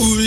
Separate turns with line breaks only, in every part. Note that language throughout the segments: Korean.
울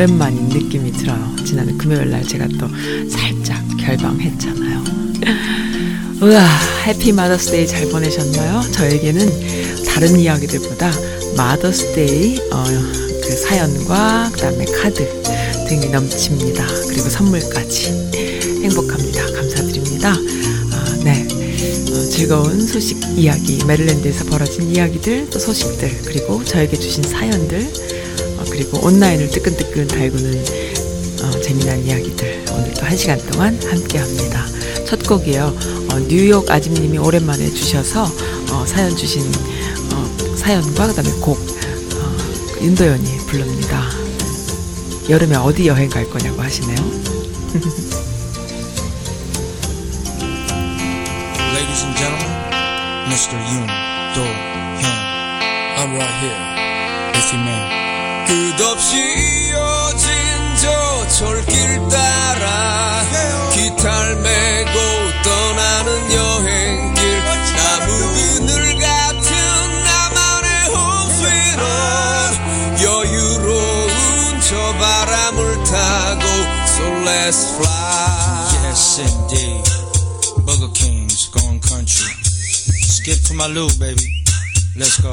오랜만인 느낌이 들어요. 지난 금요일 날 제가 또 살짝 결방했잖아요. 우와, Happy Mother's Day 잘 보내셨나요? 저에게는 다른 이야기들보다 Mother's Day 어, 그 사연과 그다음에 카드 등이 넘칩니다. 그리고 선물까지 행복합니다. 감사드립니다. 아, 네. 어, 즐거운 소식 이야기, 메릴랜드에서 벌어진 이야기들, 또 소식들, 그리고 저에게 주신 사연들, 어, 그리고 온라인을 뜨끈뜨끈 달구는 어, 재미난 이야기들 오늘 또한 시간 동안 함께 합니다. 첫 곡이에요. 어, 뉴욕 아집님이 오랜만에 주셔서 어, 사연 주신 어, 사연과 그다음에 곡 어, 윤도현이 부릅니다. 여름에 어디 여행 갈 거냐고 하시네요.
Ladies and gentlemen, Mr. Yoon
let's fly
Yes, indeed. Burger King's going country. Skip to my loop, baby. Let's go.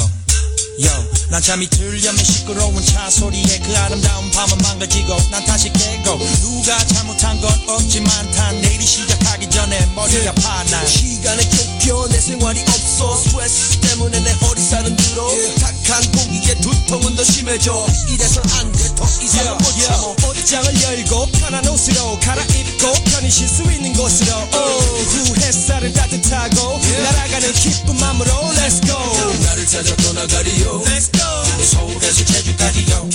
Yo, 난 잠이 들려면 시끄러운 차 소리에 그 아름다운 밤은 망가지고 난 다시 깨고. 누가 잘못한 건 없지만 단 내일이 시작하기 전에 머리가 아파 난.
시간에 쫓겨 내 생활이 없어. 스트레스 때문에 내 허리살은 들어 탁한 공기에 두통은 더 심해져. 이래선 안돼더 이상은 못 참어
옷장을 열고 편한 옷으로 갈아입고 편히 쉴 수 있는 곳으로. 오, 그 햇살은 따뜻하고 날아가는 기쁜 마음으로 Let's go.
나를 찾아 떠나가리요.
Let's go.
서울에서 제주까지요.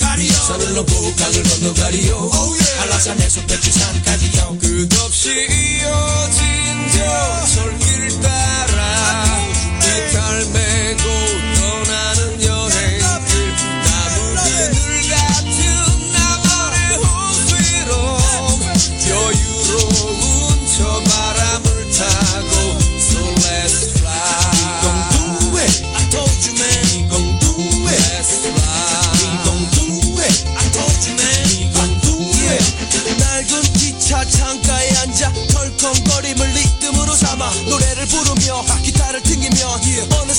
산을 넘고 강을 건너가리요.
한라산에서 백두산까지요.
끝없이 이어진 저 철길 따라 기타를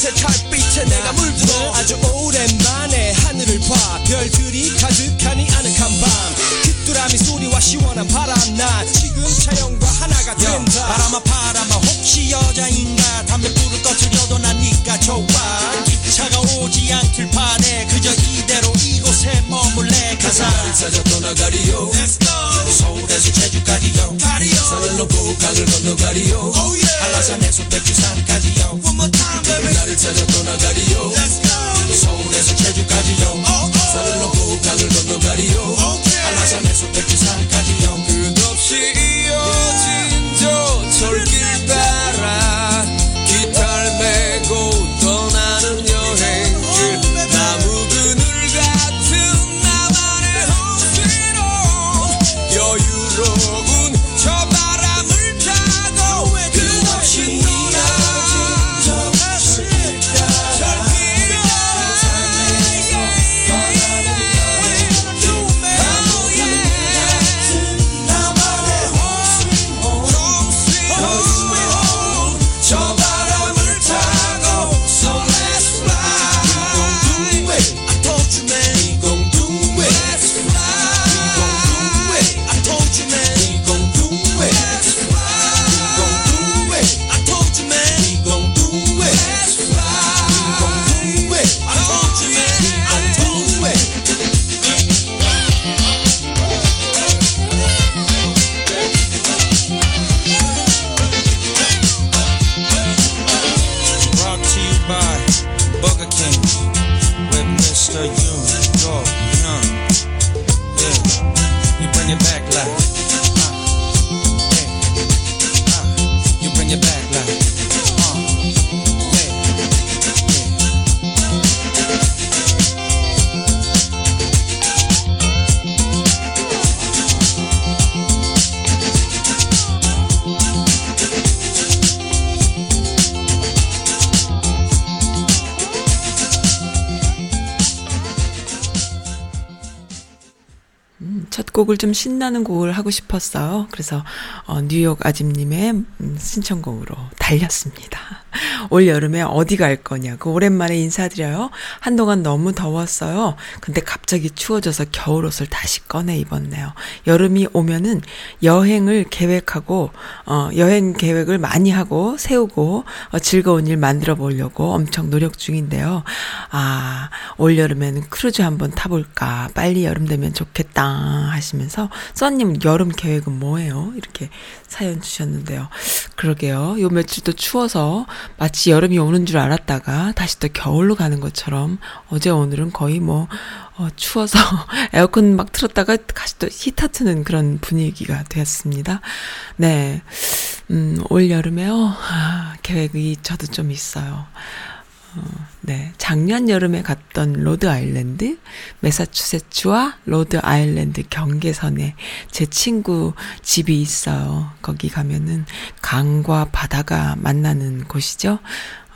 어느새 달빛에 내가 물들어
아주 오랜 만에 하늘을 봐. 별들이 가득하니 아늑한 밤. 귀뚜라미 소리와 시원한 바람 난 지금 차영과 하나가 된다.
바람아 바람아 혹시 여자인가? 담배 불을 꺼트려도 난 네가 좋아. 기차가 오지 않길 바래. 그저 이대로 이곳에 머물래.
나를 찾아 떠나가리요.
서울에서 제주까지요.
산을 넘고 강을 건너가리요.
한라산에서 백
곡을 좀 신나는 곡을 하고 싶었어요. 그래서 어, 뉴욕 아집님의 음, 신청곡으로 달렸습니다. 올 여름에 어디 갈 거냐고 오랜만에 인사드려요. 한동안 너무 더웠어요. 근데 갑자기 추워져서 겨울옷을 다시 꺼내 입었네요. 여름이 오면은 여행을 계획하고 어, 여행 계획을 많이 하고 세우고 어, 즐거운 일 만들어 보려고 엄청 노력 중인데요. 아, 올 여름에는 크루즈 한번 타볼까. 빨리 여름 되면 좋겠다 하시면서 써님 여름 계획은 뭐예요? 이렇게 사연 주셨는데요. 그러게요. 요 며칠 또 추워서 마치 여름이 오는 줄 알았다가 다시 또 겨울로 가는 것처럼 어제 오늘은 거의 뭐 어, 추워서 에어컨 막 틀었다가 다시 또 히터 트는 그런 분위기가 되었습니다. 네. 음, 올 여름에요. 아, 계획이 저도 좀 있어요. 어, 네. 작년 여름에 갔던 로드 아일랜드, 메사추세츠와 로드 아일랜드 경계선에 제 친구 집이 있어요. 거기 가면은 강과 바다가 만나는 곳이죠.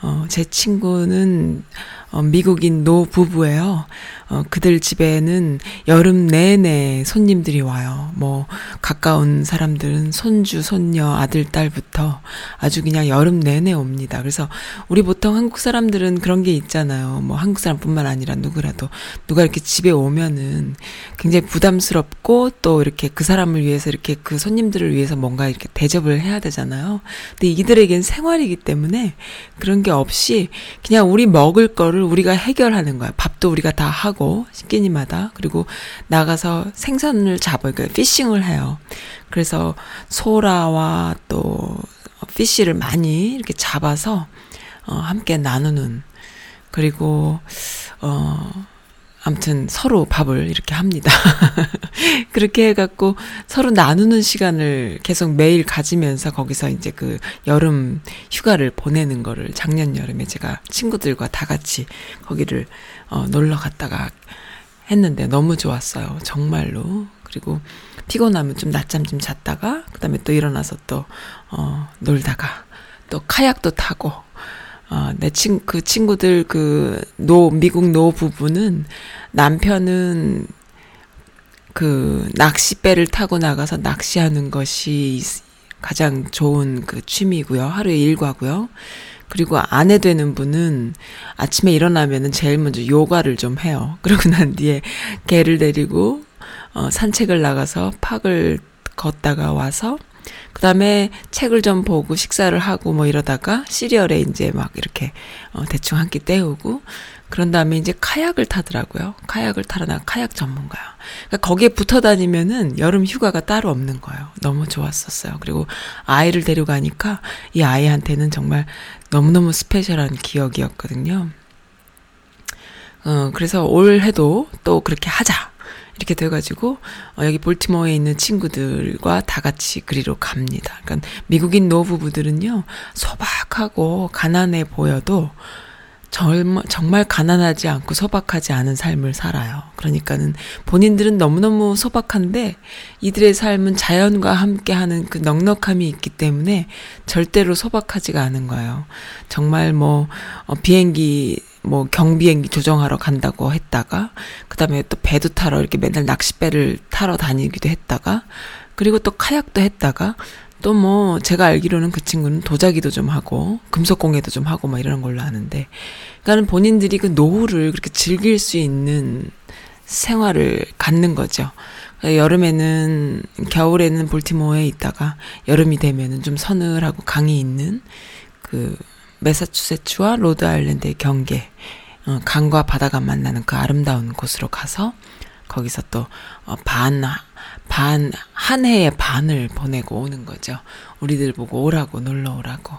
어, 제 친구는 어, 미국인 노 부부예요. 어, 그들 집에는 여름 내내 손님들이 와요. 뭐, 가까운 사람들은 손주, 손녀, 아들, 딸부터 아주 그냥 여름 내내 옵니다. 그래서 우리 보통 한국 사람들은 그런 게 있잖아요. 뭐, 한국 사람뿐만 아니라 누구라도 누가 이렇게 집에 오면은 굉장히 부담스럽고 또 이렇게 그 사람을 위해서 이렇게 그 손님들을 위해서 뭔가 이렇게 대접을 해야 되잖아요. 근데 이들에겐 생활이기 때문에 그런 게 없이 그냥 우리 먹을 거를 우리가 해결하는 거야. 밥도 우리가 다 하고 식기니마다 그리고 나가서 생선을 잡아요. 그러니까 피싱을 해요. 그래서 소라와 또 피쉬를 많이 이렇게 잡아서 어 함께 나누는 그리고 어 아무튼 서로 밥을 이렇게 합니다. 그렇게 해갖고 서로 나누는 시간을 계속 매일 가지면서 거기서 이제 그 여름 휴가를 보내는 거를 작년 여름에 제가 친구들과 다 같이 거기를 어, 놀러 갔다가 했는데 너무 좋았어요. 정말로. 그리고 피곤하면 좀 낮잠 좀 잤다가 그다음에 또 일어나서 또 어, 놀다가 또 카약도 타고 어, 내 친, 그 친구들 그, 노, 미국 노 부부는 남편은 그 낚싯배를 타고 나가서 낚시하는 것이 가장 좋은 그 취미고요. 하루의 일과고요. 그리고 아내 되는 분은 아침에 일어나면은 제일 먼저 요가를 좀 해요. 그러고 난 뒤에 개를 데리고 어, 산책을 나가서 팍을 걷다가 와서 그 다음에 책을 좀 보고 식사를 하고 뭐 이러다가 시리얼에 이제 막 이렇게 어, 대충 한 끼 때우고 그런 다음에 이제 카약을 타더라고요. 카약을 타러 나 카약 전문가요. 그러니까 거기에 붙어 다니면은 여름 휴가가 따로 없는 거예요. 너무 좋았었어요. 그리고 아이를 데려가니까 이 아이한테는 정말 너무너무 스페셜한 기억이었거든요. 어, 그래서 올해도 또 그렇게 하자. 이렇게 돼가지고 어, 여기 볼티모어에 있는 친구들과 다 같이 그리로 갑니다. 그러니까 미국인 노 부부들은요 소박하고 가난해 보여도 정말, 정말 가난하지 않고 소박하지 않은 삶을 살아요. 그러니까는 본인들은 너무너무 소박한데 이들의 삶은 자연과 함께 하는 그 넉넉함이 있기 때문에 절대로 소박하지가 않은 거예요. 정말 뭐, 어, 비행기, 뭐 경비행기 조정하러 간다고 했다가, 그 다음에 또 배도 타러 이렇게 맨날 낚싯배를 타러 다니기도 했다가, 그리고 또 카약도 했다가, 또 뭐 제가 알기로는 그 친구는 도자기도 좀 하고 금속공예도 좀 하고 막 이런 걸로 아는데 그러니까는 본인들이 그 노후를 그렇게 즐길 수 있는 생활을 갖는 거죠. 그러니까 여름에는 겨울에는 볼티모어에 있다가 여름이 되면은 좀 서늘하고 강이 있는 그 메사추세츠와 로드 아일랜드의 경계 어, 강과 바다가 만나는 그 아름다운 곳으로 가서 거기서 또 반 반, 한 해의 반을 보내고 오는 거죠. 우리들 보고 오라고, 놀러 오라고.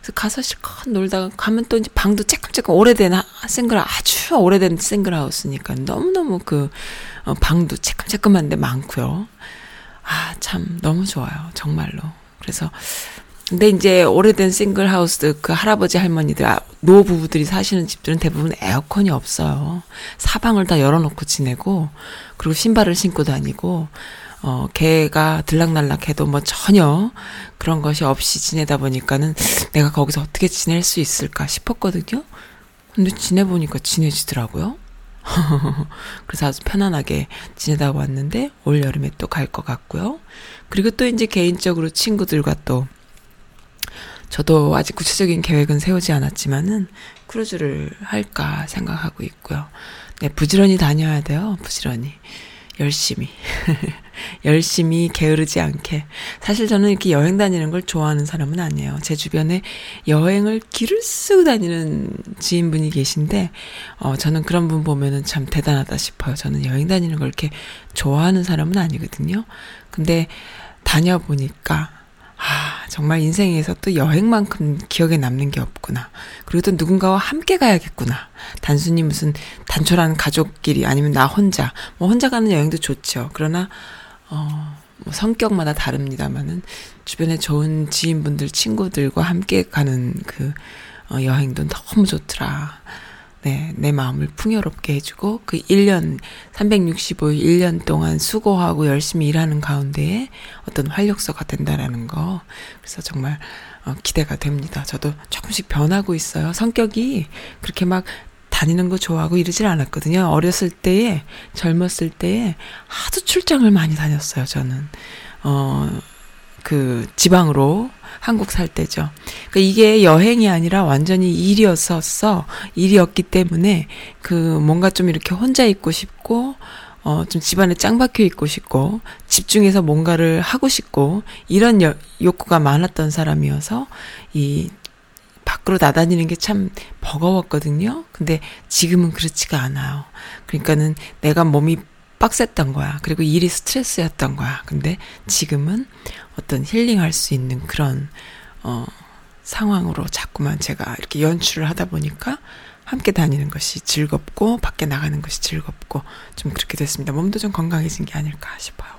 그래서 가서 실컷 놀다가 가면 또 이제 방도 쬐끔쬐끔 오래된 싱글, 아주 오래된 싱글하우스니까 너무너무 그, 어, 방도 쬐끔쬐끔한데 많고요. 아, 참, 너무 좋아요. 정말로. 그래서, 근데 이제 오래된 싱글 하우스 그 할아버지 할머니들 아, 노부부들이 사시는 집들은 대부분 에어컨이 없어요. 사방을 다 열어놓고 지내고 그리고 신발을 신고 다니고 어 개가 들락날락해도 뭐 전혀 그런 것이 없이 지내다 보니까는 내가 거기서 어떻게 지낼 수 있을까 싶었거든요. 근데 지내보니까 지내지더라고요. 그래서 아주 편안하게 지내다 왔는데 올 여름에 또 갈 것 같고요. 그리고 또 이제 개인적으로 친구들과 또 저도 아직 구체적인 계획은 세우지 않았지만은 크루즈를 할까 생각하고 있고요. 네, 부지런히 다녀야 돼요. 부지런히. 열심히. 열심히 게으르지 않게. 사실 저는 이렇게 여행 다니는 걸 좋아하는 사람은 아니에요. 제 주변에 여행을 길을 쓰고 다니는 지인분이 계신데, 어, 저는 그런 분 보면은 참 대단하다 싶어요. 저는 여행 다니는 걸 이렇게 좋아하는 사람은 아니거든요. 근데 다녀보니까, 아, 정말 인생에서 또 여행만큼 기억에 남는 게 없구나. 그리고 또 누군가와 함께 가야겠구나. 단순히 무슨 단촐한 가족끼리 아니면 나 혼자. 뭐 혼자 가는 여행도 좋죠. 그러나, 어, 뭐 성격마다 다릅니다만은 주변에 좋은 지인분들, 친구들과 함께 가는 그, 어, 여행도 너무 좋더라. 네, 내 마음을 풍요롭게 해주고 그 1년 365일 1년 동안 수고하고 열심히 일하는 가운데에 어떤 활력소가 된다라는 거. 그래서 정말 어, 기대가 됩니다. 저도 조금씩 변하고 있어요. 성격이 그렇게 막 다니는 거 좋아하고 이러질 않았거든요. 어렸을 때에 젊었을 때에 하도 출장을 많이 다녔어요. 저는 어. 그 지방으로 한국 살 때죠. 그러니까 이게 여행이 아니라 완전히 일이었었어. 일이었기 때문에 그 뭔가 좀 이렇게 혼자 있고 싶고 어, 좀 집안에 짱 박혀 있고 싶고, 집중해서 뭔가를 하고 싶고, 이런 여, 욕구가 많았던 사람이어서, 이, 밖으로 나다니는 게 참 버거웠거든요. 근데 지금은 그렇지가 않아요. 그러니까는 내가 몸이 빡셌던 거야. 그리고 일이 스트레스였던 거야. 근데 지금은 어떤 힐링할 수 있는 그런, 어, 상황으로 자꾸만 제가 이렇게 연출을 하다 보니까 함께 다니는 것이 즐겁고 밖에 나가는 것이 즐겁고 좀 그렇게 됐습니다. 몸도 좀 건강해진 게 아닐까 싶어요.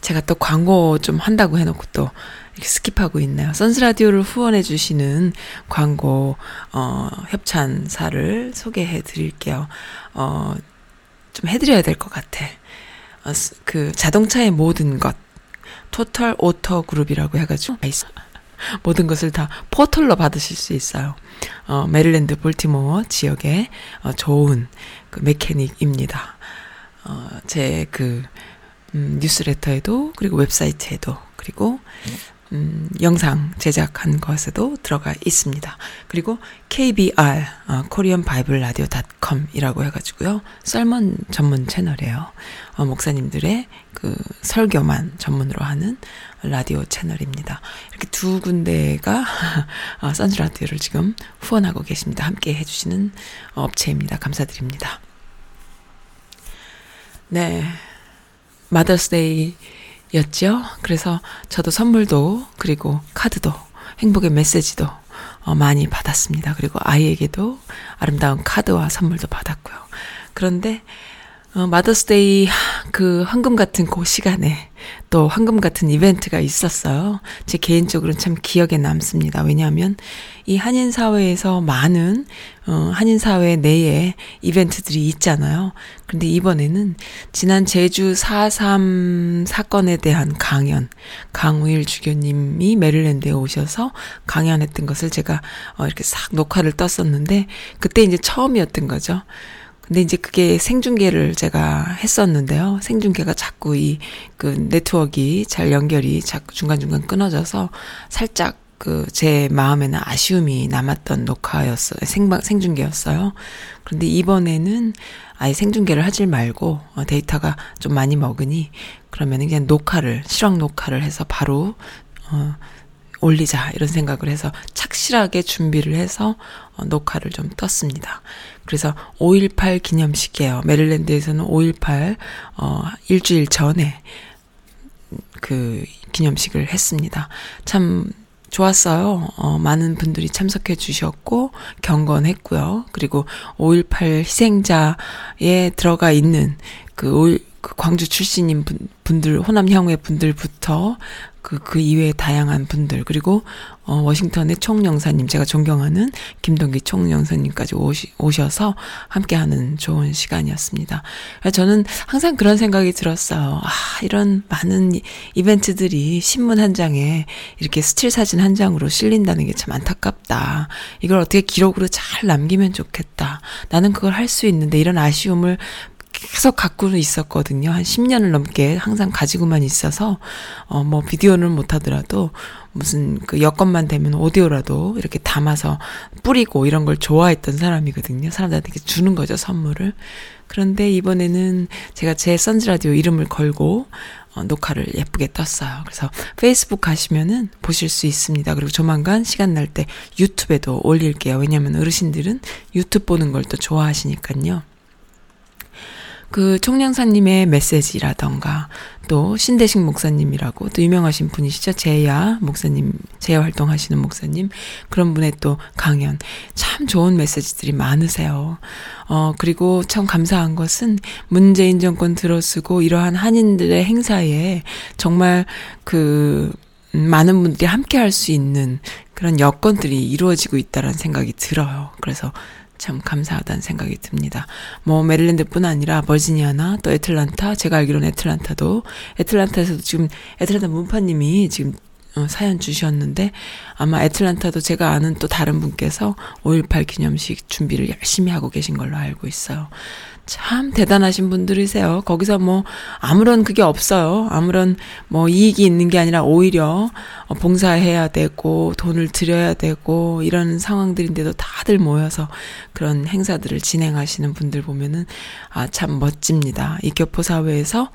제가 또 광고 좀 한다고 해놓고 또 이렇게 skip하고 있네요. 선스라디오를 후원해주시는 광고, 어, 협찬사를 소개해 드릴게요. 어, 좀 해드려야 될 것 같아. 어, 그 자동차의 모든 것, Total Auto Group이라고 해가지고, 모든 것을 다 total로 받으실 수 있어요. 어, 메릴랜드 볼티모어 지역의 어, 좋은 그 mechanic입니다. 어, 제 그, 음, 뉴스레터에도, 그리고 웹사이트에도, 그리고, 음, 영상 제작한 것에도 들어가 있습니다. 그리고 KBR, 어, Bible Radio 닷컴이라고 해가지고요. sermon 전문 채널이에요. 어, 목사님들의 그 설교만 전문으로 하는 라디오 채널입니다. 이렇게 두 군데가 어, 선즈 라디오를 지금 후원하고 계십니다. 함께 해주시는 업체입니다. 감사드립니다. 네. Mother's Day였죠. 그래서 저도 선물도 그리고 카드도 행복의 메시지도 어, 많이 받았습니다. 그리고 아이에게도 아름다운 카드와 선물도 받았고요. 그런데 어, Mother's Day 그 황금 같은 그 시간에 또 황금 같은 이벤트가 있었어요. 제 개인적으로는 참 기억에 남습니다. 왜냐하면 이 한인 사회에서 많은 어, 한인 사회 내에 이벤트들이 있잖아요. 근데 이번에는 지난 제주 4.3 사건에 대한 강연, 강우일 주교님이 메릴랜드에 오셔서 강연했던 것을 제가 어, 이렇게 싹 녹화를 떴었는데 그때 이제 처음이었던 거죠. 근데 이제 그게 생중계를 제가 했었는데요. 생중계가 자꾸 이 그 네트워크가 잘 연결이 자꾸 중간중간 끊어져서 살짝 그 제 마음에는 아쉬움이 남았던 녹화였어요. 생방, 생중계였어요. 그런데 이번에는 아예 생중계를 하질 말고 어, 데이터가 좀 많이 먹으니 그러면 그냥 녹화를, 실황 녹화를 해서 바로, 어, 올리자 이런 생각을 해서 착실하게 준비를 해서 어, 녹화를 좀 떴습니다. 그래서 5.18 기념식이에요. 메릴랜드에서는 5.18 어 일주일 전에 그 기념식을 했습니다. 참 좋았어요. 어, 많은 분들이 참석해 주셨고, 경건했고요. 그리고 5.18 희생자에 들어가 있는 그 5, 그그 광주 출신인 분, 분들, 호남 향후의 분들부터 그, 그 이외의 다양한 분들, 그리고, 어, 워싱턴의 총영사님, 제가 존경하는 김동기 총영사님까지 오시, 오셔서 함께 하는 좋은 시간이었습니다. 저는 항상 그런 생각이 들었어요. 아, 이런 많은 이- 이벤트들이 신문 한 장에 이렇게 스틸 사진 한 장으로 실린다는 게 참 안타깝다. 이걸 어떻게 기록으로 잘 남기면 좋겠다. 나는 그걸 할 수 있는데 이런 아쉬움을 계속 갖고 있었거든요. 한 10년을 넘게 항상 가지고만 있어서, 어, 뭐, 비디오는 못하더라도, 무슨 그 여건만 되면 오디오라도 이렇게 담아서 뿌리고 이런 걸 좋아했던 사람이거든요. 사람들한테 주는 거죠, 선물을. 그런데 이번에는 제가 제 선즈라디오 이름을 걸고, 어, 녹화를 예쁘게 떴어요. 그래서 페이스북 가시면은 보실 수 있습니다. 그리고 조만간 시간 날 때 유튜브에도 올릴게요. 왜냐면 어르신들은 유튜브 보는 걸 또 좋아하시니까요. 그 총량사님의 메시지라던가 또 신대식 목사님이라고 또 유명하신 분이시죠. 제야 목사님, 제야 활동하시는 목사님 그런 분의 또 강연 참 좋은 메시지들이 많으세요. 어 그리고 참 감사한 것은 문재인 정권 들어쓰고 이러한 한인들의 행사에 정말 그 음, 많은 분들이 함께 할 수 있는 그런 여건들이 이루어지고 있다라는 생각이 들어요. 그래서 참 감사하다는 생각이 듭니다. 뭐 메릴랜드뿐 아니라 버지니아나 또 애틀란타 제가 알기로는 애틀란타도 애틀란타에서도 지금 애틀란타 문파님이 지금 어, 사연 주셨는데 아마 애틀란타도 제가 아는 또 다른 분께서 5.18 기념식 준비를 열심히 하고 계신 걸로 알고 있어요. 참 대단하신 분들이세요. 거기서 뭐 아무런 그게 없어요. 아무런 뭐 이익이 있는 게 아니라 오히려 어, 봉사해야 되고 돈을 들여야 되고 이런 상황들인데도 다들 모여서 그런 행사들을 진행하시는 분들 보면은 아 참 멋집니다. 이 교포 사회에서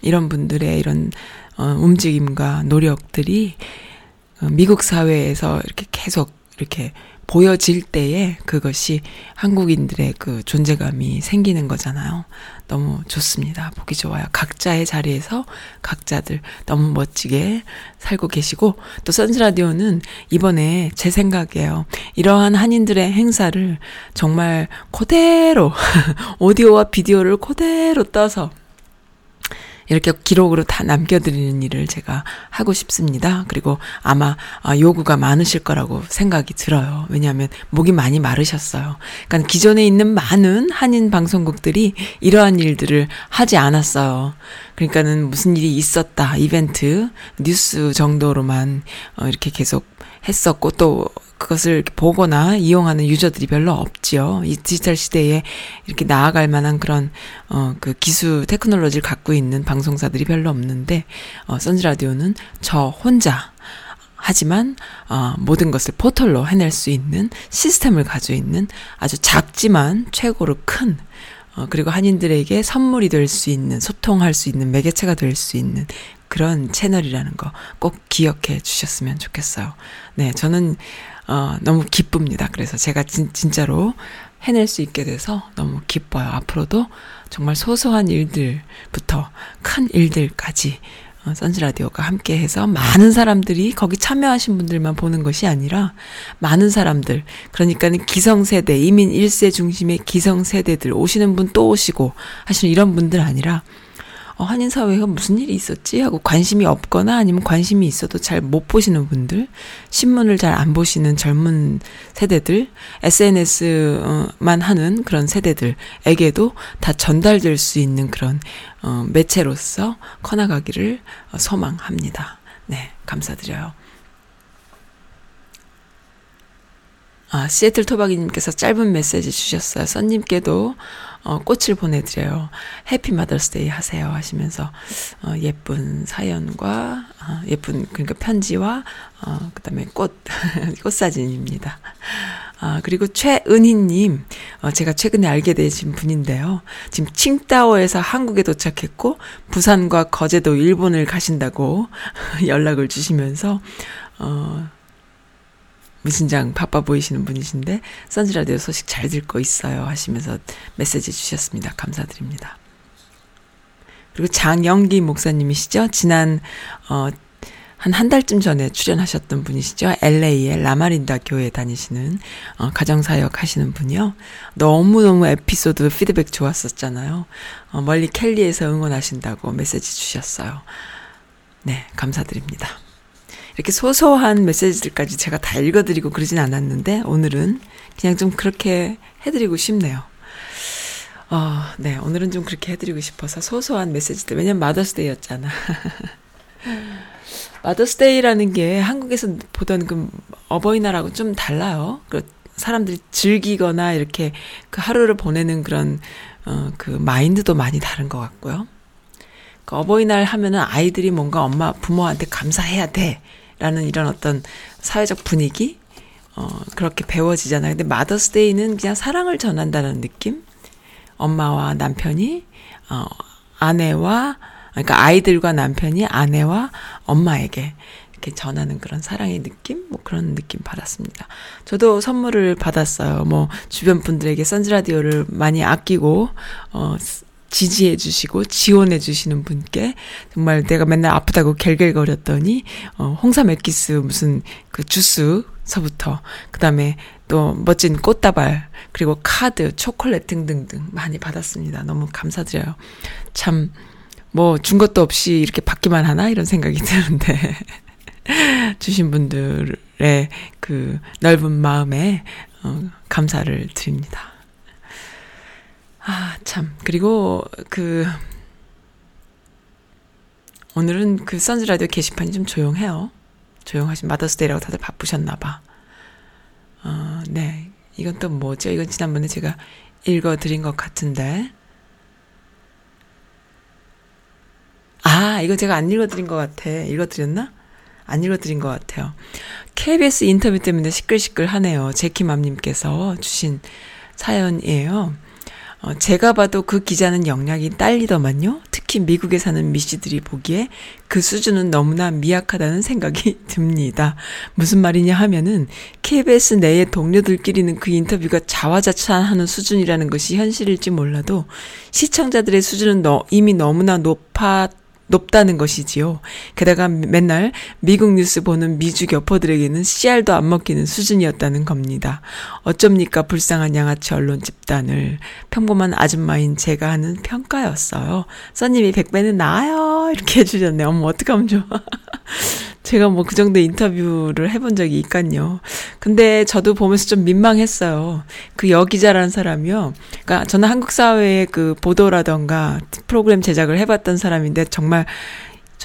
이런 분들의 이런 어, 움직임과 노력들이 어, 미국 사회에서 이렇게 계속 이렇게 보여질 때에 그것이 한국인들의 그 존재감이 생기는 거잖아요. 너무 좋습니다. 보기 좋아요. 각자의 자리에서 각자들 너무 멋지게 살고 계시고 또 선즈라디오는 이번에 제 생각이에요. 이러한 한인들의 행사를 정말 그대로 오디오와 비디오를 그대로 떠서 이렇게 기록으로 다 남겨드리는 일을 제가 하고 싶습니다. 그리고 아마 아, 요구가 많으실 거라고 생각이 들어요. 왜냐하면 목이 많이 마르셨어요. 그러니까 기존에 있는 많은 한인 방송국들이 이러한 일들을 하지 않았어요. 그러니까는 무슨 일이 있었다, 이벤트, 뉴스 정도로만 어, 이렇게 계속 했었고 또 그것을 보거나 이용하는 유저들이 별로 없지요. 이 디지털 시대에 이렇게 나아갈 만한 그런 어 그 기술 테크놀로지를 갖고 있는 방송사들이 별로 없는데 어 선즈 라디오는 저 혼자 하지만 어, 모든 것을 포털로 해낼 수 있는 시스템을 가지고 있는 아주 작지만 최고로 큰 어, 그리고 한인들에게 선물이 될 수 있는 소통할 수 있는 매개체가 될 수 있는 그런 채널이라는 거 꼭 기억해 주셨으면 좋겠어요. 네, 저는 어, 너무 기쁩니다. 그래서 제가 진, 진짜로 해낼 수 있게 돼서 너무 기뻐요. 앞으로도 정말 소소한 일들부터 큰 일들까지 어, 선즈 라디오가 함께 해서 많은 사람들이 거기 참여하신 분들만 보는 것이 아니라 많은 사람들 그러니까는 기성세대 이민 1세 중심의 기성세대들 오시는 분 또 오시고 하시는 이런 분들 아니라 어, 한인 사회가 무슨 일이 있었지 하고 관심이 없거나 아니면 관심이 있어도 잘 못 보시는 분들, 신문을 잘 안 보시는 젊은 세대들, SNS만 하는 그런 세대들에게도 다 전달될 수 있는 그런 어, 매체로서 커나가기를 어, 소망합니다. 네, 감사드려요. 아, 시애틀 토박이님께서 짧은 메시지 주셨어요. 선님께도 어, 꽃을 보내드려요. 해피 마더스데이 하세요 하시면서 어, 예쁜 사연과 어, 예쁜 그러니까 편지와 어, 그다음에 꽃 꽃사진입니다. 아, 그리고 최은희님, 어, 제가 최근에 알게 되신 분인데요. 지금 칭다오에서 한국에 도착했고, 부산과 거제도 일본을 가신다고 연락을 주시면서, 어, 무신장 바빠 보이시는 분이신데, 선즈라디오 소식 잘 듣고 있어요. 하시면서 메시지 주셨습니다. 감사드립니다. 그리고 장영기 목사님이시죠? 지난, 어, 한 한 달쯤 전에 출연하셨던 분이시죠. LA의 라마린다 교회 다니시는 어, 가정사역 하시는 분이요. 너무너무 에피소드 피드백 좋았었잖아요. 어, 멀리 켈리에서 응원하신다고 메시지 주셨어요. 네, 감사드립니다. 이렇게 소소한 메시지들까지 제가 다 읽어드리고 그러진 않았는데 오늘은 그냥 좀 그렇게 해드리고 싶네요. 어, 네, 오늘은 좀 그렇게 해드리고 싶어서 소소한 메시지들. 왜냐면 마더스데이였잖아. 마더스데이라는 게 한국에서 보던 그 어버이날하고 좀 달라요. 그 사람들이 즐기거나 이렇게 그 하루를 보내는 그런 어, 그 마인드도 많이 다른 것 같고요. 그 어버이날 하면은 아이들이 뭔가 엄마 부모한테 감사해야 돼 라는 이런 어떤 사회적 분위기 어 그렇게 배워지잖아요. 근데 마더스데이는 그냥 사랑을 전한다는 느낌. 엄마와 남편이 어 아내와 그러니까 아이들과 남편이 아내와 엄마에게 이렇게 전하는 그런 사랑의 느낌? 뭐 그런 느낌 받았습니다. 저도 선물을 받았어요. 뭐 주변 분들에게 선즈라디오를 많이 아끼고 어 지지해 주시고 지원해 주시는 분께 정말 내가 맨날 아프다고 갤갤거렸더니 어 홍삼 엑기스 무슨 그 주스서부터 그다음에 또 멋진 꽃다발 그리고 카드 초콜릿 등등등 많이 받았습니다. 너무 감사드려요. 참 뭐 준 것도 없이 이렇게 받기만 하나 이런 생각이 드는데 주신 분들의 그 넓은 마음에 어 감사를 드립니다. 아, 참. 그리고 그 오늘은 그 선즈 라디오 게시판이 좀 조용해요. 조용하신 마더스데이라고 다들 바쁘셨나 봐. 어, 네. 이건 또 뭐죠? 이건 지난번에 제가 읽어 드린 것 같은데. 아, 이거 제가 안 읽어 드린 것 같아. 읽어 드렸나? 안 읽어 드린 것 같아요. KBS 인터뷰 때문에 시끌시끌 하네요. 제키맘님께서 주신 사연이에요. 어, 제가 봐도 그 기자는 영향이 딸리더만요. 특히 미국에 사는 미씨들이 보기에 그 수준은 너무나 미약하다는 생각이 듭니다. 무슨 말이냐 하면은 KBS 내의 동료들끼리는 그 인터뷰가 자화자찬하는 수준이라는 것이 현실일지 몰라도 시청자들의 수준은 너, 이미 너무나 높아 높다는 것이지요. 게다가 맨날 미국 뉴스 보는 미주 교포들에게는 씨알도 안 먹히는 수준이었다는 겁니다. 어쩝니까 불쌍한 양아치 언론 집단을 평범한 아줌마인 제가 하는 평가였어요. 써님이 백배는 나아요 이렇게 해주셨네요. 어머 어떡하면 좋아. 제가 뭐 그 정도 인터뷰를 해본 적이 있간요. 근데 저도 보면서 좀 민망했어요. 그 여기자라는 사람이요. 그러니까 저는 한국 사회의 그 보도라던가 프로그램 제작을 해봤던 사람인데 정말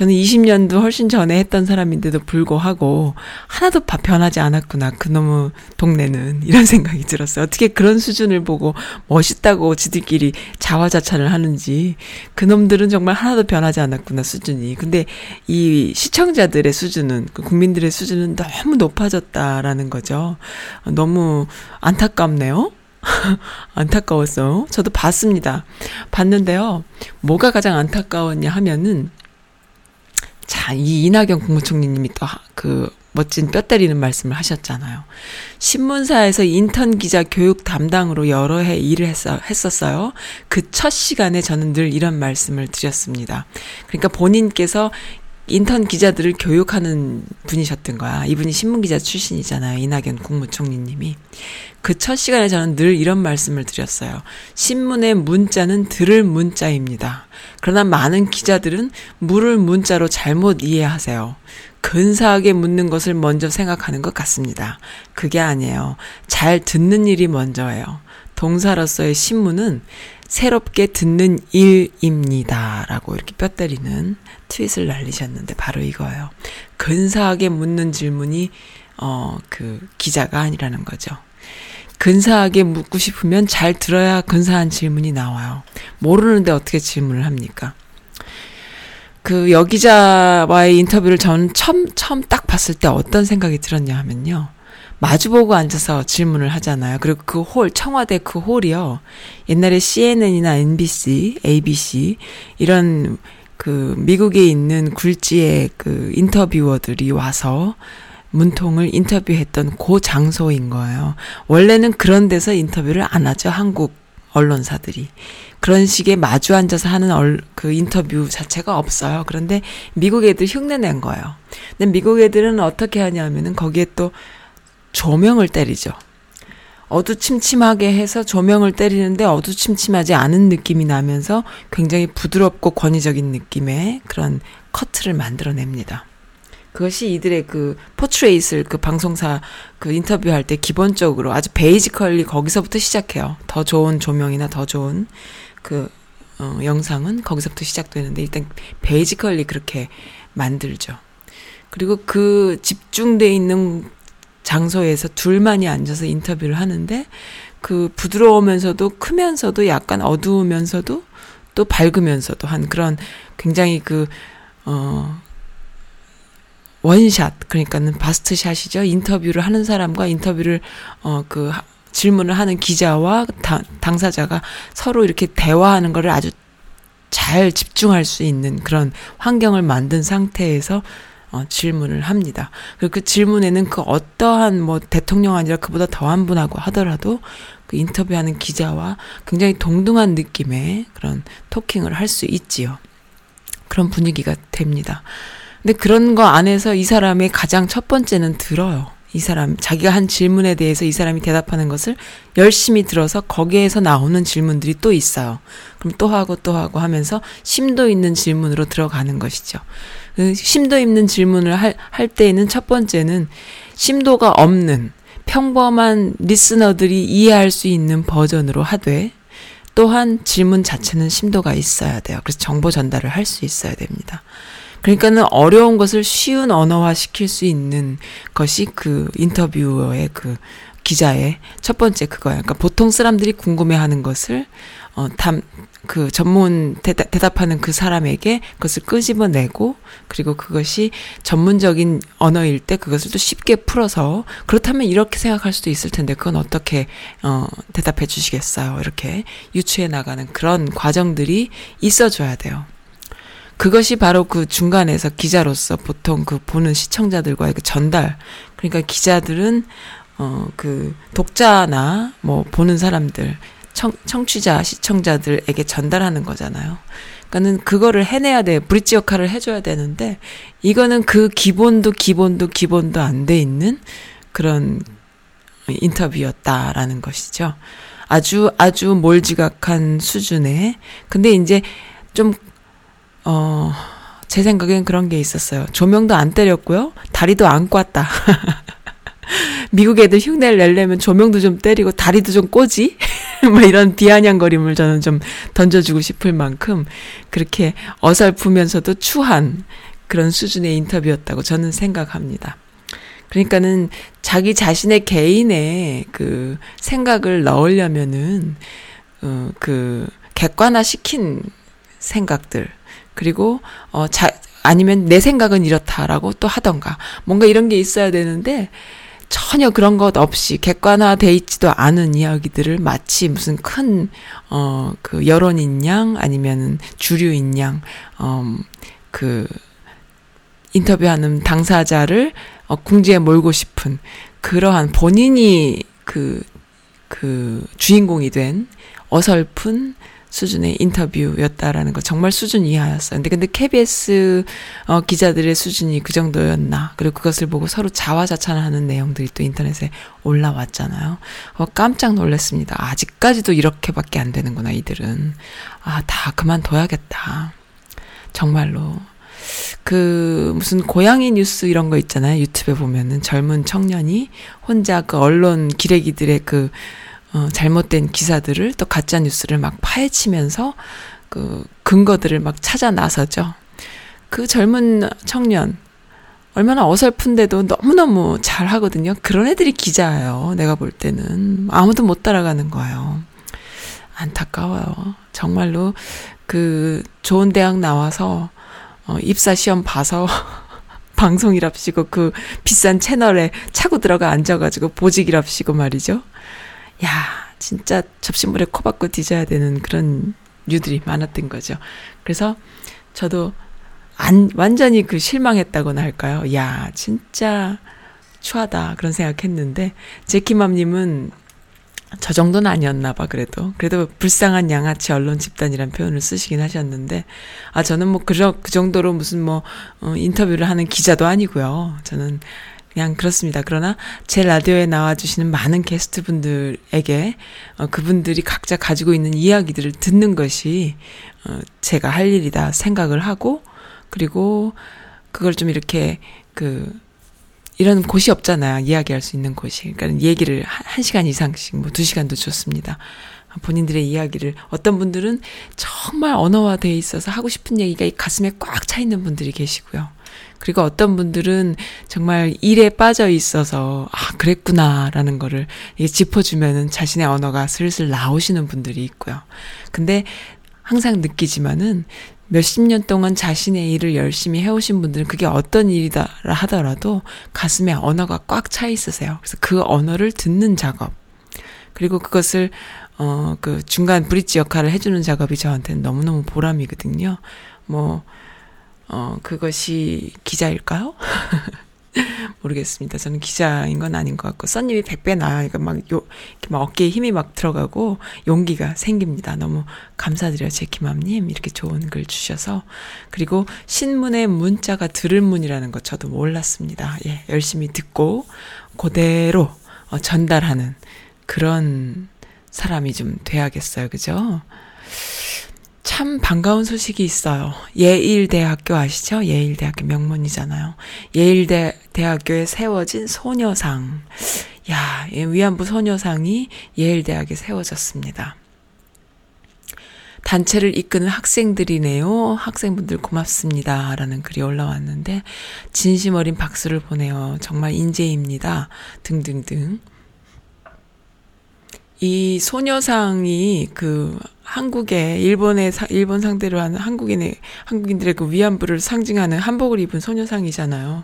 저는 20년도 훨씬 전에 했던 사람인데도 불구하고 하나도 변하지 않았구나. 그놈의 동네는. 이런 생각이 들었어요. 어떻게 그런 수준을 보고 멋있다고 지들끼리 자화자찬을 하는지. 그놈들은 정말 하나도 변하지 않았구나, 수준이. 근데 이 시청자들의 수준은, 그 국민들의 수준은 너무 높아졌다라는 거죠. 너무 안타깝네요. 안타까웠어요. 저도 봤습니다. 봤는데요. 뭐가 가장 안타까웠냐 하면은 자, 이 이낙연 국무총리님이 또 그 멋진 뼈 때리는 말씀을 하셨잖아요. 신문사에서 인턴 기자 교육 담당으로 여러 해 일을 했어, 했었어요. 그 첫 시간에 저는 늘 이런 말씀을 드렸습니다. 그러니까 본인께서 인턴 기자들을 교육하는 분이셨던 거야. 이분이 신문기자 출신이잖아요. 이낙연 국무총리님이. 그 첫 시간에 저는 늘 이런 말씀을 드렸어요. 신문의 문자는 들을 문자입니다. 그러나 많은 기자들은 물을 문자로 잘못 이해하세요. 근사하게 묻는 것을 먼저 생각하는 것 같습니다. 그게 아니에요. 잘 듣는 일이 먼저예요. 동사로서의 신문은 새롭게 듣는 일입니다. 라고 이렇게 뼈 때리는 트윗을 날리셨는데 바로 이거예요. 근사하게 묻는 질문이 어, 그 기자가 아니라는 거죠. 근사하게 묻고 싶으면 잘 들어야 근사한 질문이 나와요. 모르는데 어떻게 질문을 합니까? 그 여기자와의 인터뷰를 저는 처음 처음 딱 봤을 때 어떤 생각이 들었냐 하면요. 마주보고 앉아서 질문을 하잖아요. 그리고 그 홀, 청와대 그 홀이요. 옛날에 CNN이나 NBC, ABC 이런 그 미국에 있는 굴지의 그 인터뷰어들이 와서 문통을 인터뷰했던 그 장소인 거예요. 원래는 그런 데서 인터뷰를 안 하죠. 한국 언론사들이. 그런 식의 마주 앉아서 하는 얼, 그 인터뷰 자체가 없어요. 그런데 미국 애들 흉내 낸 거예요. 근데 미국 애들은 어떻게 하냐면은 거기에 또 조명을 때리죠. 어두침침하게 해서 조명을 때리는데 어두침침하지 않은 느낌이 나면서 굉장히 부드럽고 권위적인 느낌의 그런 커트를 만들어냅니다. 그것이 이들의 그 portrait를 그 방송사 그 인터뷰할 때 기본적으로 아주 basically 거기서부터 시작해요. 더 좋은 조명이나 더 좋은 그 어, 영상은 거기서부터 시작되는데 일단 basically 그렇게 만들죠. 그리고 그 집중돼 있는 장소에서 둘만이 앉아서 인터뷰를 하는데 그 부드러우면서도 크면서도 약간 어두우면서도 또 밝으면서도 한 그런 굉장히 그, 어, 원샷, 그러니까는 바스트 샷이죠. 인터뷰를 하는 사람과 인터뷰를, 어, 그, 하- 질문을 하는 기자와 다, 당사자가 서로 이렇게 대화하는 거를 아주 잘 집중할 수 있는 그런 환경을 만든 상태에서 어, 질문을 합니다. 그리고 그 질문에는 그 어떠한 뭐 대통령 아니라 그보다 더한 분하고 하더라도 그 인터뷰하는 기자와 굉장히 동등한 느낌의 그런 토킹을 할 수 있지요. 그런 분위기가 됩니다. 근데 그런 거 안에서 이 사람의 가장 첫 번째는 들어요. 이 사람, 자기가 한 질문에 대해서 이 사람이 대답하는 것을 열심히 들어서 거기에서 나오는 질문들이 또 있어요. 그럼 또 하고 또 하고 하면서 심도 있는 질문으로 들어가는 것이죠. 그 심도 있는 질문을 할, 할 때에는 첫 번째는 심도가 없는 평범한 리스너들이 이해할 수 있는 버전으로 하되 또한 질문 자체는 심도가 있어야 돼요. 그래서 정보 전달을 할 수 있어야 됩니다. 그러니까는 어려운 것을 쉬운 언어화 시킬 수 있는 것이 그 인터뷰어의 그 기자의 첫 번째 그거예요. 그러니까 보통 사람들이 궁금해하는 것을 어, 담, 그 전문 대답, 대답 하는 그 사람에게 그것을 끄집어내고 그리고 그것이 전문적인 언어일 때 그것을 또 쉽게 풀어서 그렇다면 이렇게 생각할 수도 있을 텐데 그건 어떻게 어, 대답해 주시겠어요? 이렇게 유추해 나가는 그런 과정들이 있어 줘야 돼요. 그것이 바로 그 중간에서 기자로서 보통 그 보는 시청자들과의 그 전달. 그러니까 기자들은 어 그 독자나 뭐 보는 사람들 청, 청취자 시청자들에게 전달하는 거잖아요. 그러니까는 그거를 해내야 돼. 브릿지 역할을 해줘야 되는데 이거는 그 기본도 기본도 기본도 안 돼 있는 그런 인터뷰였다라는 것이죠. 아주 아주 몰지각한 수준의 근데 이제 좀 어, 제 생각엔 그런 게 있었어요. 조명도 안 때렸고요. 다리도 안 꽈다. 미국 애들 흉내를 내려면 조명도 좀 때리고 다리도 좀 꼬지? 뭐 이런 비아냥거림을 저는 좀 던져주고 싶을 만큼 그렇게 어설프면서도 추한 그런 수준의 인터뷰였다고 저는 생각합니다. 그러니까는 자기 자신의 개인의 그 생각을 넣으려면은, 어, 그 객관화 시킨 생각들, 그리고 어 자 아니면 내 생각은 이렇다라고 또 하던가 뭔가 이런 게 있어야 되는데 전혀 그런 것 없이 객관화돼 있지도 않은 이야기들을 마치 무슨 큰 어 그 여론인 양 아니면은 주류인 양 어 그 인터뷰하는 당사자를 어, 궁지에 몰고 싶은 그러한 본인이 그, 그 주인공이 된 어설픈 수준의 인터뷰였다라는 거 정말 수준 이하였어요. 근데 근데 KBS 어 기자들의 수준이 그 정도였나? 그리고 그것을 보고 서로 자화자찬하는 내용들이 또 인터넷에 올라왔잖아요. 어 깜짝 놀랐습니다. 아직까지도 이렇게밖에 안 되는구나 이들은. 아, 다 그만둬야겠다. 정말로. 그 무슨 고양이 뉴스 이런 거 있잖아요. 유튜브에 보면은 젊은 청년이 혼자 그 언론 기레기들의 그 어, 잘못된 기사들을 또 가짜 뉴스를 막 파헤치면서 그 근거들을 막 찾아 나서죠. 그 젊은 청년 얼마나 어설픈데도 너무너무 잘 하거든요. 그런 애들이 기자예요. 내가 볼 때는 아무도 못 따라가는 거예요. 안타까워요. 정말로 그 좋은 대학 나와서 어, 입사 시험 봐서 방송이랍시고 그 비싼 채널에 차고 들어가 앉아가지고 보직이랍시고 말이죠. 야, 진짜 접시물에 코 박고 뒤져야 되는 그런 류들이 많았던 거죠. 그래서 저도 안, 완전히 그 실망했다고나 할까요? 야, 진짜 추하다. 그런 생각했는데, 제키맘님은 저 정도는 아니었나 봐, 그래도. 그래도 불쌍한 양아치 언론 집단이란 표현을 쓰시긴 하셨는데, 아, 저는 뭐, 그, 그 정도로 무슨 뭐, 어, 인터뷰를 하는 기자도 아니고요. 저는 그냥 그렇습니다. 그러나 제 라디오에 나와주시는 많은 게스트 분들에게, 어, 그분들이 각자 가지고 있는 이야기들을 듣는 것이, 어, 제가 할 일이다 생각을 하고, 그리고 그걸 좀 이렇게, 그, 이런 곳이 없잖아요. 이야기할 수 있는 곳이. 그러니까 얘기를 한, 한 시간 이상씩, 뭐 두 시간도 좋습니다. 본인들의 이야기를 어떤 분들은 정말 언어화되어 있어서 하고 싶은 얘기가 이 가슴에 꽉 차 있는 분들이 계시고요. 그리고 어떤 분들은 정말 일에 빠져 있어서 아 그랬구나라는 거를 짚어주면은 자신의 언어가 슬슬 나오시는 분들이 있고요. 근데 항상 느끼지만은 몇십 년 동안 자신의 일을 열심히 해오신 분들은 그게 어떤 일이다 하더라도 가슴에 언어가 꽉 차 있으세요. 그래서 그 언어를 듣는 작업. 그리고 그것을, 어, 그 중간 브릿지 역할을 해주는 작업이 저한테는 너무너무 보람이거든요. 뭐, 어, 그것이 기자일까요? 모르겠습니다. 저는 기자인 건 아닌 것 같고, 써님이 100배 나으니까 막, 요, 이렇게 막 어깨에 힘이 막 들어가고, 용기가 생깁니다. 너무 감사드려요. 제키맘님. 이렇게 좋은 글 주셔서. 그리고 신문의 문자가 들을 문이라는 것 저도 몰랐습니다. 예, 열심히 듣고, 그대로 어, 전달하는 그런 사람이 좀 돼야겠어요. 그죠? 참 반가운 소식이 있어요. 예일대학교 아시죠? 예일대학교 명문이잖아요. 예일대 대학교에 세워진 소녀상. 야, 위안부 소녀상이 예일대학에 세워졌습니다. 단체를 이끄는 학생들이네요. 학생분들 고맙습니다. 라는 글이 올라왔는데, 진심 어린 박수를 보내요. 정말 인재입니다. 등등등. 이 소녀상이 그 한국의 일본의 사, 일본 상대로 하는 한국인의 한국인들의 그 위안부를 상징하는 한복을 입은 소녀상이잖아요.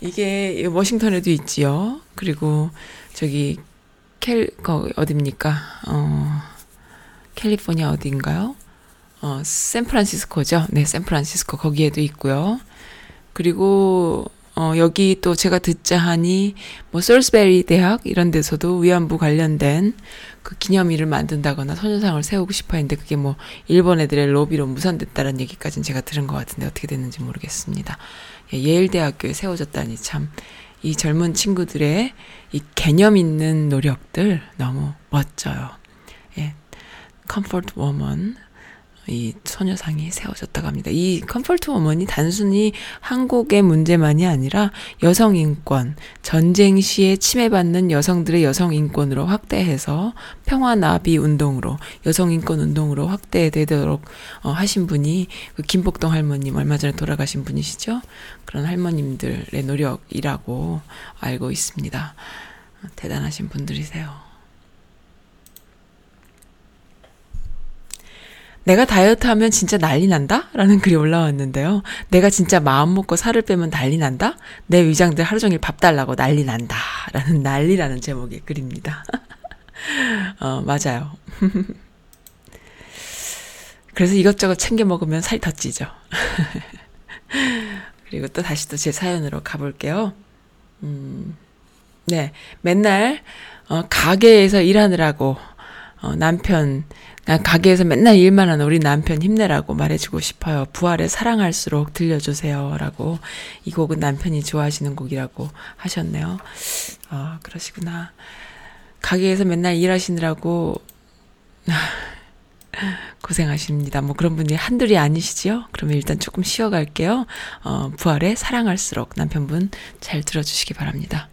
이게 워싱턴에도 있지요. 그리고 저기 캘 거 어딥니까? 어 캘리포니아 어딘가요? 어 샌프란시스코죠. 네, 샌프란시스코 거기에도 있고요. 그리고 어, 여기 또 제가 듣자 하니, 뭐, 솔스베리 대학 이런 데서도 위안부 관련된 그 기념일을 만든다거나 소녀상을 세우고 싶어 했는데 그게 뭐, 일본 애들의 로비로 무산됐다는 얘기까지는 제가 들은 것 같은데 어떻게 됐는지 모르겠습니다. 예, 예일대학교에 세워졌다니 참, 이 젊은 친구들의 이 개념 있는 노력들 너무 멋져요. 예. comfort woman 이 소녀상이 세워졌다고 합니다. 이 comfort woman이 단순히 한국의 문제만이 아니라 여성 인권, 전쟁 시에 침해받는 여성들의 여성 인권으로 확대해서 평화 나비 운동으로 여성 인권 운동으로 확대되도록 어, 하신 분이 그 김복동 할머님 얼마 전에 돌아가신 분이시죠. 그런 할머님들의 노력이라고 알고 있습니다. 대단하신 분들이세요. 내가 다이어트 하면 진짜 난리 난다? 라는 글이 올라왔는데요. 내가 진짜 마음 먹고 살을 빼면 난리 난다? 내 위장들 하루 종일 밥 달라고 난리 난다. 라는 난리라는 제목의 글입니다. 어, 맞아요. 그래서 이것저것 챙겨 먹으면 살이 더 찌죠. 그리고 또 다시 또 제 사연으로 가볼게요. 음, 네. 맨날, 어, 가게에서 일하느라고, 어, 남편, 가게에서 맨날 일만 하는 우리 남편 힘내라고 말해주고 싶어요. 부활의 사랑할수록 들려주세요. 라고. 이 곡은 남편이 좋아하시는 곡이라고 하셨네요. 아, 그러시구나. 가게에서 맨날 일하시느라고, 고생하십니다. 뭐 그런 분이 한둘이 아니시지요? 그러면 일단 조금 쉬어갈게요. 어, 부활의 사랑할수록 남편분 잘 들어주시기 바랍니다.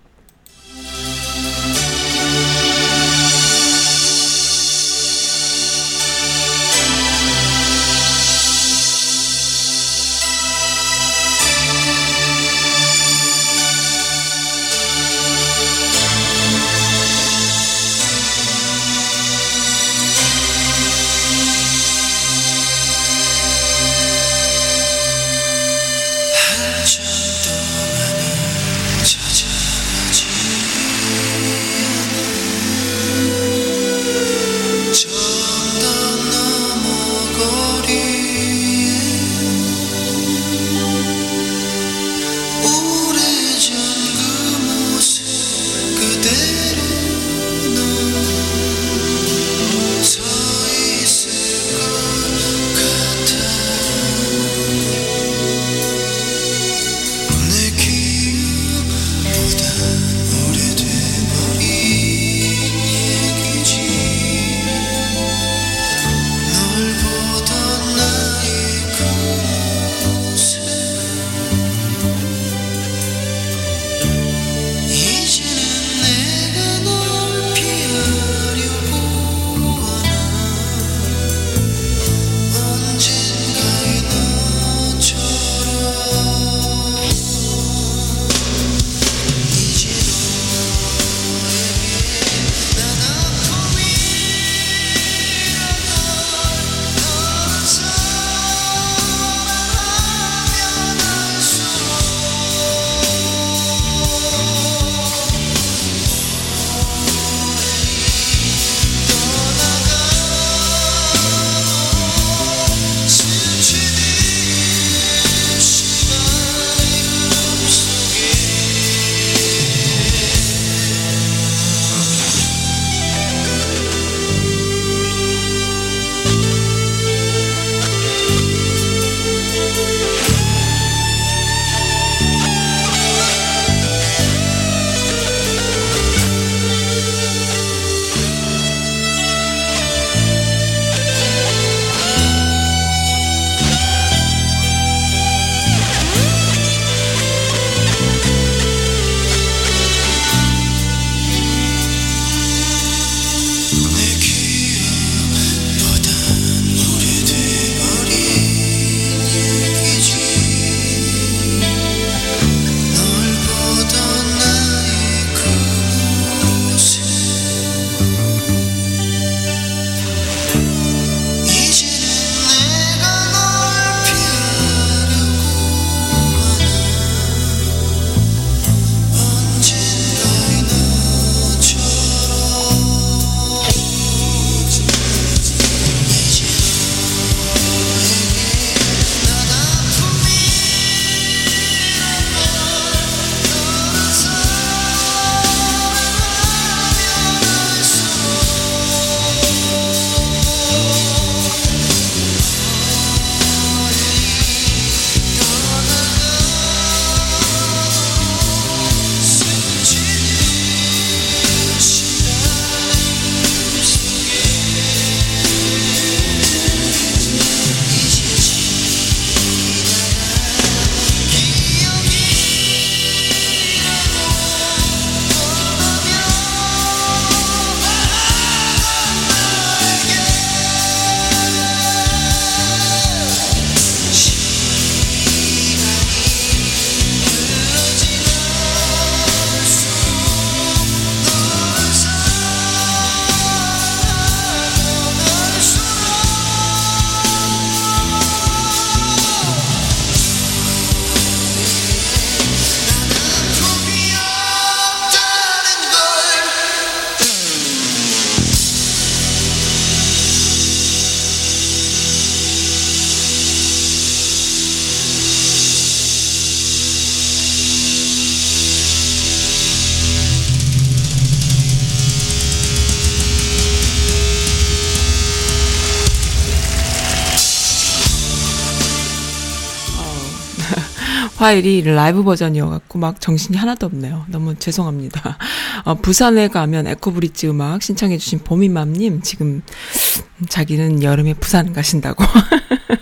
파일이 라이브 버전이어갖고 막 정신이 하나도 없네요. 너무 죄송합니다. 어, 부산에 가면 에코브릿지 음악 신청해주신 보미맘님 지금 자기는 여름에 부산 가신다고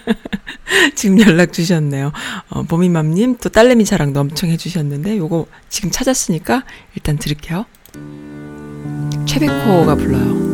지금 연락 주셨네요. 어, 보미맘님 또 딸내미 자랑도 엄청 해주셨는데 요거 지금 찾았으니까 일단 들을게요. 최백호가 불러요.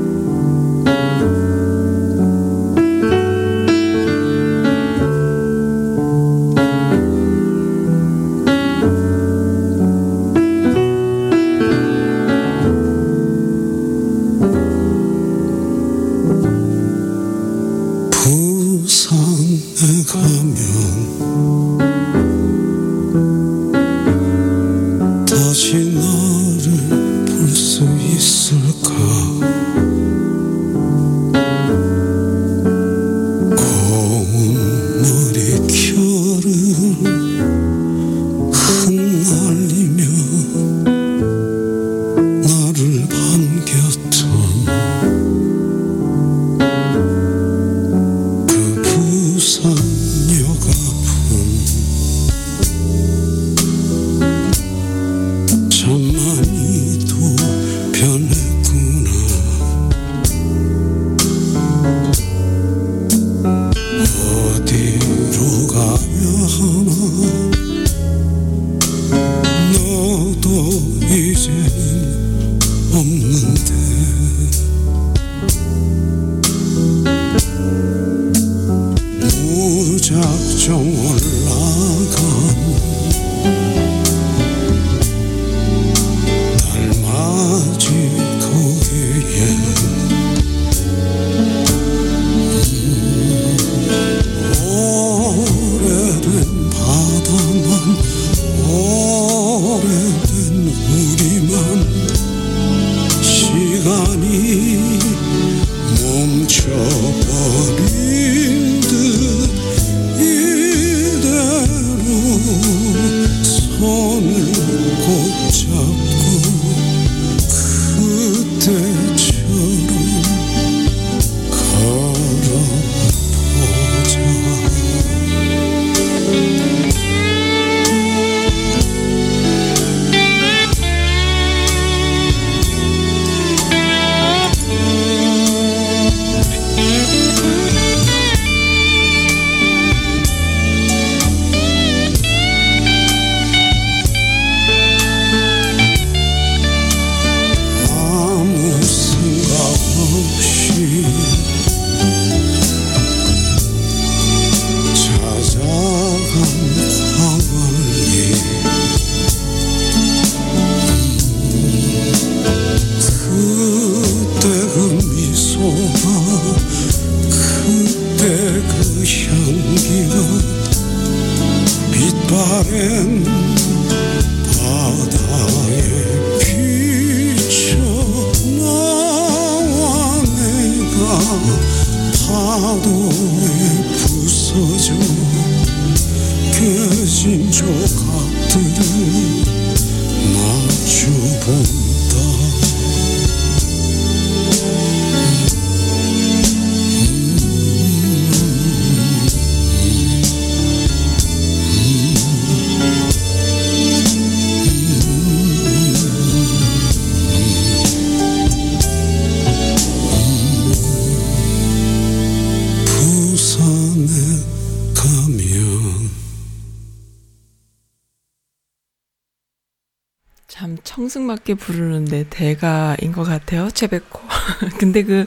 대가인 것 같아요 최백호. 근데 그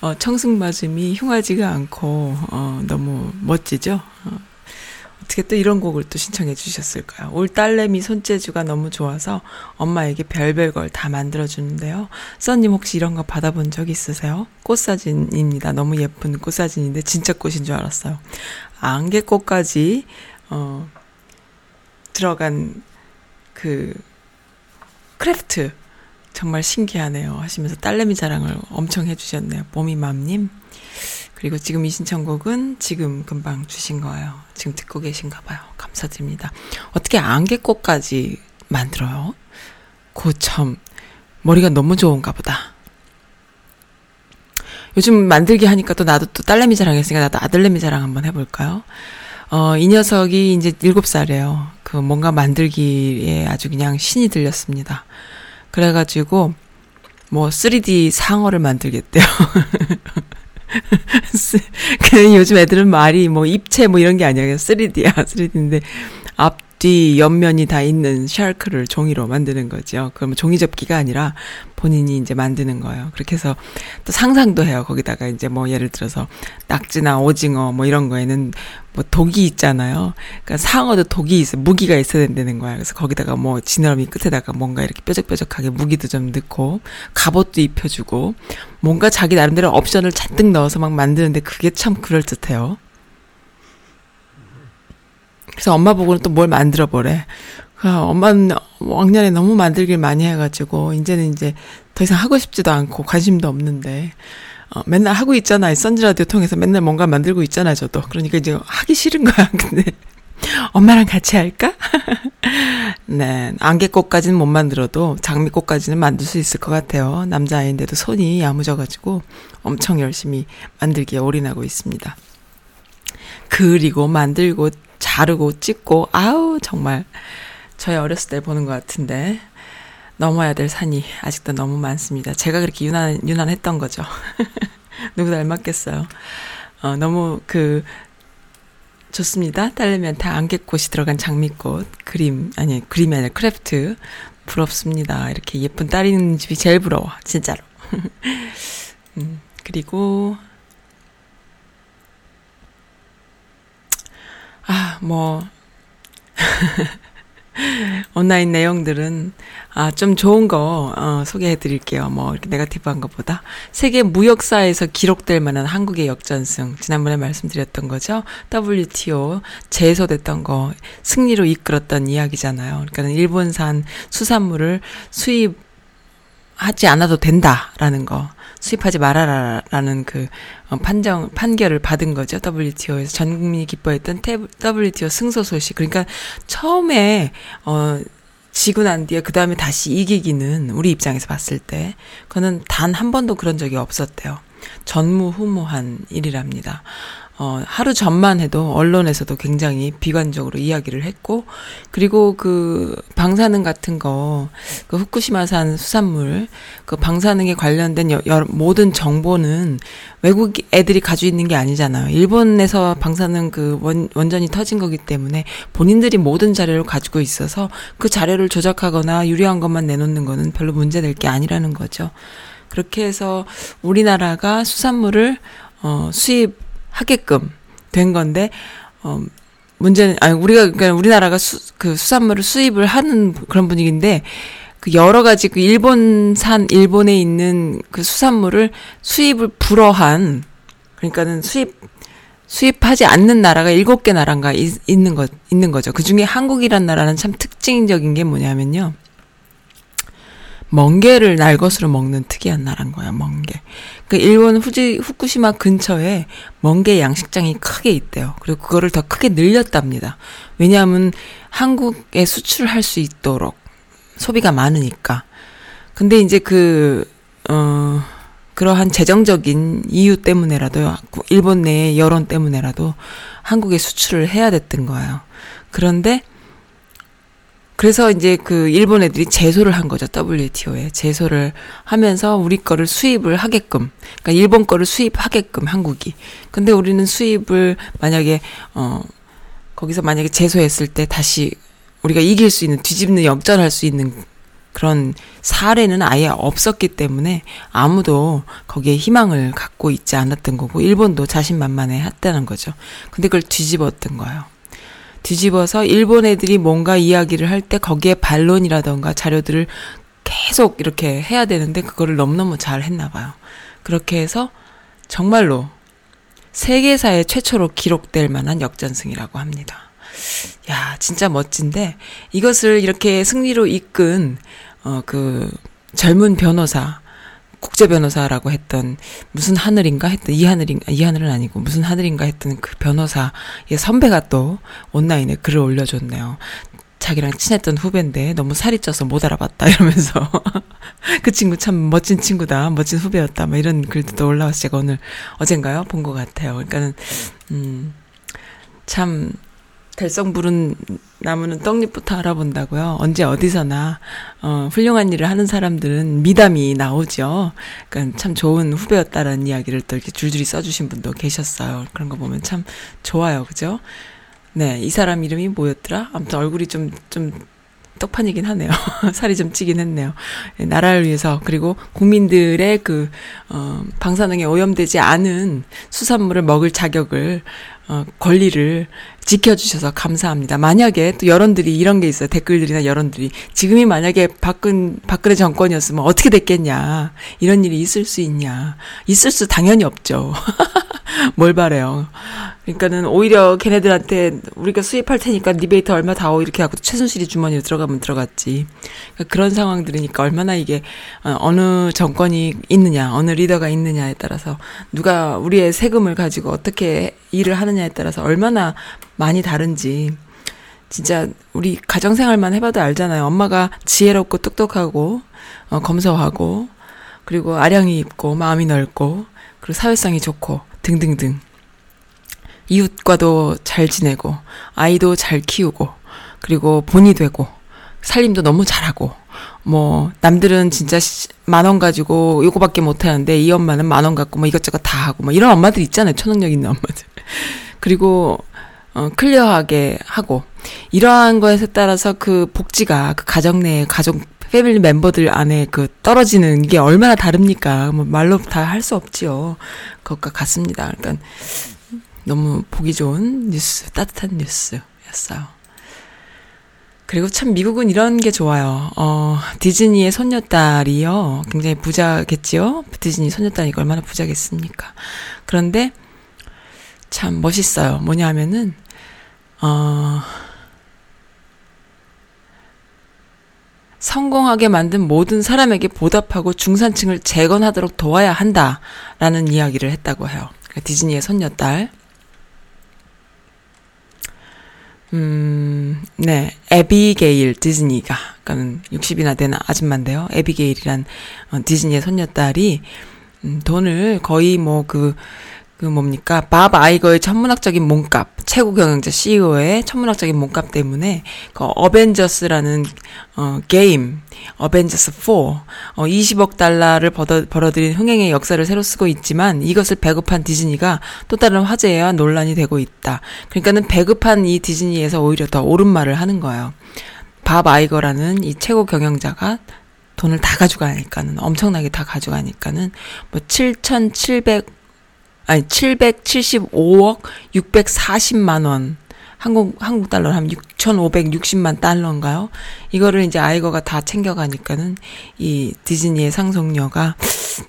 어, 청승맞음이 흉하지가 않고 어, 너무 멋지죠. 어, 어떻게 또 이런 곡을 또 신청해 주셨을까요? 올 딸내미 손재주가 너무 좋아서 엄마에게 별별 걸 다 만들어 주는데요. 써님 혹시 이런 거 받아본 적 있으세요? 꽃사진입니다. 너무 예쁜 꽃사진인데 진짜 꽃인 줄 알았어요. 안개꽃까지 어, 들어간 그 craft 정말 신기하네요. 하시면서 딸내미 자랑을 엄청 해주셨네요. 봄이맘님. 그리고 지금 이 신청곡은 지금 금방 주신 거예요. 지금 듣고 계신가 봐요. 감사드립니다. 어떻게 안개꽃까지 만들어요? 고참 머리가 너무 좋은가 보다. 요즘 만들기 하니까 또 나도 또 딸내미 자랑했으니까 나도 아들내미 자랑 한번 해볼까요? 어, 이 녀석이 이제 일곱 살이에요.
그그 뭔가 만들기에 아주 그냥 신이 들렸습니다. 그래가지고 뭐 3D 상어를 만들겠대요. 그 요즘 애들은 말이 뭐 입체 뭐 이런 게 아니야. 그냥 3D야. 3D인데 앞 뒤 옆면이 다 있는 샤크를 종이로 만드는 거죠. 그러면 종이 접기가 아니라 본인이 이제 만드는 거예요. 그렇게 해서 또 상상도 해요. 거기다가 이제 뭐 예를 들어서 낙지나 오징어 뭐 이런 거에는 뭐 독이 있잖아요. 그러니까 상어도 독이 있어 무기가 있어야 된다는 거야. 그래서 거기다가 뭐 지느러미 끝에다가 뭔가 이렇게 뾰족뾰족하게 무기도 좀 넣고 갑옷도 입혀주고 뭔가 자기 나름대로 옵션을 잔뜩 넣어서 막 만드는데 그게 참 그럴듯해요. 그래서 엄마 보고는 또 뭘 만들어 보래. 그 엄마는 왕년에 너무 만들길 많이 해가지고 이제는 이제 더 이상 하고 싶지도 않고 관심도 없는데 어, 맨날 하고 있잖아요. 선지 라디오 통해서 맨날 뭔가 만들고 있잖아요. 저도 그러니까 이제 하기 싫은 거야. 근데 엄마랑 같이 할까? 네, 안개꽃까지는 못 만들어도 장미꽃까지는 만들 수 있을 것 같아요. 남자아이인데도 손이 야무져가지고 엄청 열심히 만들기에 올인하고 있습니다. 그리고 만들고 자르고 찍고 아우 정말 저희 어렸을 때 보는 것 같은데 넘어야 될 산이 아직도 너무 많습니다. 제가 그렇게 유난 유난했던 거죠. 누구 닮았겠어요. 어, 너무 그 좋습니다. 딸내미가 안개꽃이 들어간 장미꽃 그림 아니 그림이 아니라 craft 부럽습니다. 이렇게 예쁜 딸 있는 집이 제일 부러워 진짜로. 음, 그리고 아, 뭐, 온라인 내용들은, 아, 좀 좋은 거, 어, 소개해 드릴게요. 뭐, 이렇게 네가티브한 것보다. 세계 무역사에서 기록될 만한 한국의 역전승. 지난번에 말씀드렸던 거죠. WTO 제소됐던 거, 승리로 이끌었던 이야기잖아요. 그러니까 일본산 수산물을 수입 하지 않아도 된다라는 거. 수입하지 말아라라는 그 어, 판정 판결을 받은 거죠. WTO에서. 전 국민이 기뻐했던 WTO 승소 소식. 그러니까 처음에 어 지고 난 뒤에 그 다음에 다시 이기기는 우리 입장에서 봤을 때 그거는 단 한 번도 그런 적이 없었대요 전무후무한 일이랍니다. 어, 하루 전만 해도 언론에서도 굉장히 비관적으로 이야기를 했고, 그리고 그 방사능 같은 거, 그 후쿠시마산 수산물, 그 방사능에 관련된 여, 여, 모든 정보는 외국 애들이 가지고 있는 게 아니잖아요. 일본에서 방사능 그 원, 원전이 터진 거기 때문에 본인들이 모든 자료를 가지고 있어서 그 자료를 조작하거나 유리한 것만 내놓는 거는 별로 문제될 게 아니라는 거죠. 그렇게 해서 우리나라가 수산물을 어, 수입 하게끔 된 건데 어 문제는 아니 우리가 그러니까 우리나라가 수, 그 수산물을 수입을 하는 그런 분위기인데 그 여러 가지 그 일본산 일본에 있는 그 수산물을 수입을 불허한 그러니까는 수입 수입하지 않는 나라가 일곱 개 나라인가 있, 있는 거 있는 거죠. 그 중에 한국이란 나라는 참 특징적인 게 뭐냐면요. 멍게를 날것으로 먹는 특이한 나라인 거야, 멍게. 그 일본 후지, 후쿠시마 근처에 멍게 양식장이 크게 있대요. 그리고 그거를 더 크게 늘렸답니다. 왜냐하면 한국에 수출할 수 있도록 소비가 많으니까. 근데 이제 그, 어, 그러한 재정적인 이유 때문에라도, 일본 내의 여론 때문에라도 한국에 수출을 해야 됐던 거예요. 그런데, 그래서 이제 그 일본 애들이 제소를 한 거죠. WTO에. 제소를 하면서 우리 거를 수입을 하게끔. 그러니까 일본 거를 수입하게끔 한국이. 근데 우리는 수입을 만약에 어 거기서 만약에 제소했을 때 다시 우리가 이길 수 있는 뒤집는 역전할 수 있는 그런 사례는 아예 없었기 때문에 아무도 거기에 희망을 갖고 있지 않았던 거고 일본도 자신만만해 했다는 거죠. 근데 그걸 뒤집었던 거예요. 뒤집어서 일본 애들이 뭔가 이야기를 할 때 거기에 반론이라던가 자료들을 계속 이렇게 해야 되는데 그거를 너무너무 잘 했나 봐요. 그렇게 해서 정말로 세계사에 최초로 기록될 만한 역전승이라고 합니다. 야, 진짜 멋진데 이것을 이렇게 승리로 이끈 어 그 젊은 변호사 국제 변호사라고 했던 무슨 하늘인가 했던 이 하늘인 이하늘은 아니고 무슨 하늘인가 했던 그 변호사의 선배가 또 온라인에 글을 올려줬네요. 자기랑 친했던 후배인데 너무 살이 쪄서 못 알아봤다 이러면서 그 친구 참 멋진 친구다 멋진 후배였다 막 이런 글도 또 올라와서 제가 오늘 어젠가요 본 것 같아요. 그러니까는 음참 달성 부른 나무는 떡잎부터 알아본다고요. 언제 어디서나 어, 훌륭한 일을 하는 사람들은 미담이 나오죠. 그러니까 참 좋은 후배였다라는 이야기를 또 이렇게 줄줄이 써주신 분도 계셨어요. 그런 거 보면 참 좋아요, 그죠? 네, 이 사람 이름이 뭐였더라? 아무튼 얼굴이 좀 좀 떡판이긴 하네요. 살이 좀 찌긴 했네요. 예, 나라를 위해서 그리고 국민들의 그 어, 방사능에 오염되지 않은 수산물을 먹을 자격을 어, 권리를 지켜주셔서 감사합니다. 만약에 또 여론들이 이런 게 있어요. 댓글들이나 여론들이. 지금이 만약에 박근, 박근혜 정권이었으면 어떻게 됐겠냐. 이런 일이 있을 수 있냐. 있을 수 당연히 없죠. 뭘 바래요. 그러니까는 오히려 걔네들한테 우리가 수입할 테니까 리베이트 얼마 다오 이렇게 하고 최순실이 주머니로 들어가면 들어갔지. 그러니까 그런 상황들이니까 얼마나 이게 어, 어느 정권이 있느냐, 어느 리더가 있느냐에 따라서 누가 우리의 세금을 가지고 어떻게 일을 하느냐에 따라서 얼마나 많이 다른지. 진짜 우리 가정생활만 해봐도 알잖아요. 엄마가 지혜롭고 똑똑하고 어, 검소하고 그리고 아량이 있고 마음이 넓고 그리고 사회성이 좋고 등등등. 이웃과도 잘 지내고 아이도 잘 키우고 그리고 본이 되고 살림도 너무 잘하고. 뭐 남들은 진짜 만 원 가지고 요거밖에 못 하는데 이 엄마는 만 원 갖고 뭐 이것저것 다 하고 뭐 이런 엄마들 있잖아요. 초능력 있는 엄마들. 그리고 어 클리어하게 하고 이러한 거에 따라서 그 복지가 그 가정 내 가족 패밀리 멤버들 안에 그 떨어지는 게 얼마나 다릅니까 뭐 말로 다 할 수 없지요 그것과 같습니다 그러니까 너무 보기 좋은 뉴스 따뜻한 뉴스였어요. 그리고 참 미국은 이런 게 좋아요. 어, 디즈니의 손녀딸이요. 굉장히 부자겠지요? 디즈니 손녀딸이니까 얼마나 부자겠습니까? 그런데 참 멋있어요. 뭐냐 하면은, 어, 성공하게 만든 모든 사람에게 보답하고 중산층을 재건하도록 도와야 한다라는 이야기를 했다고 해요. 그러니까 디즈니의 손녀딸. 음, 네. 에비게일 디즈니가, 그러니까는 60이나 되는 아줌마인데요. 에비게일이란 어, 디즈니의 손녀딸이, 음, 돈을 거의 뭐 그, 그 뭡니까? 밥 아이거의 천문학적인 몸값, 최고 경영자 CEO의 천문학적인 몸값 때문에 그 어벤져스라는 어 게임, 어벤져스 4, 어 20억 달러를 벌어, 벌어들인 흥행의 역사를 새로 쓰고 있지만 이것을 배급한 디즈니가 또 다른 화제와 논란이 되고 있다. 그러니까는 배급한 이 디즈니에서 오히려 더 옳은 말을 하는 거예요. 밥 아이거라는 이 최고 경영자가 돈을 다 가져가니까는 엄청나게 다 가져가니까는 뭐 7,700 아니 775억 640만 원 한국 한국 달러 한 6,560만 달러인가요? 이거를 이제 아이거가 다 챙겨가니까는 이 디즈니의 상속녀가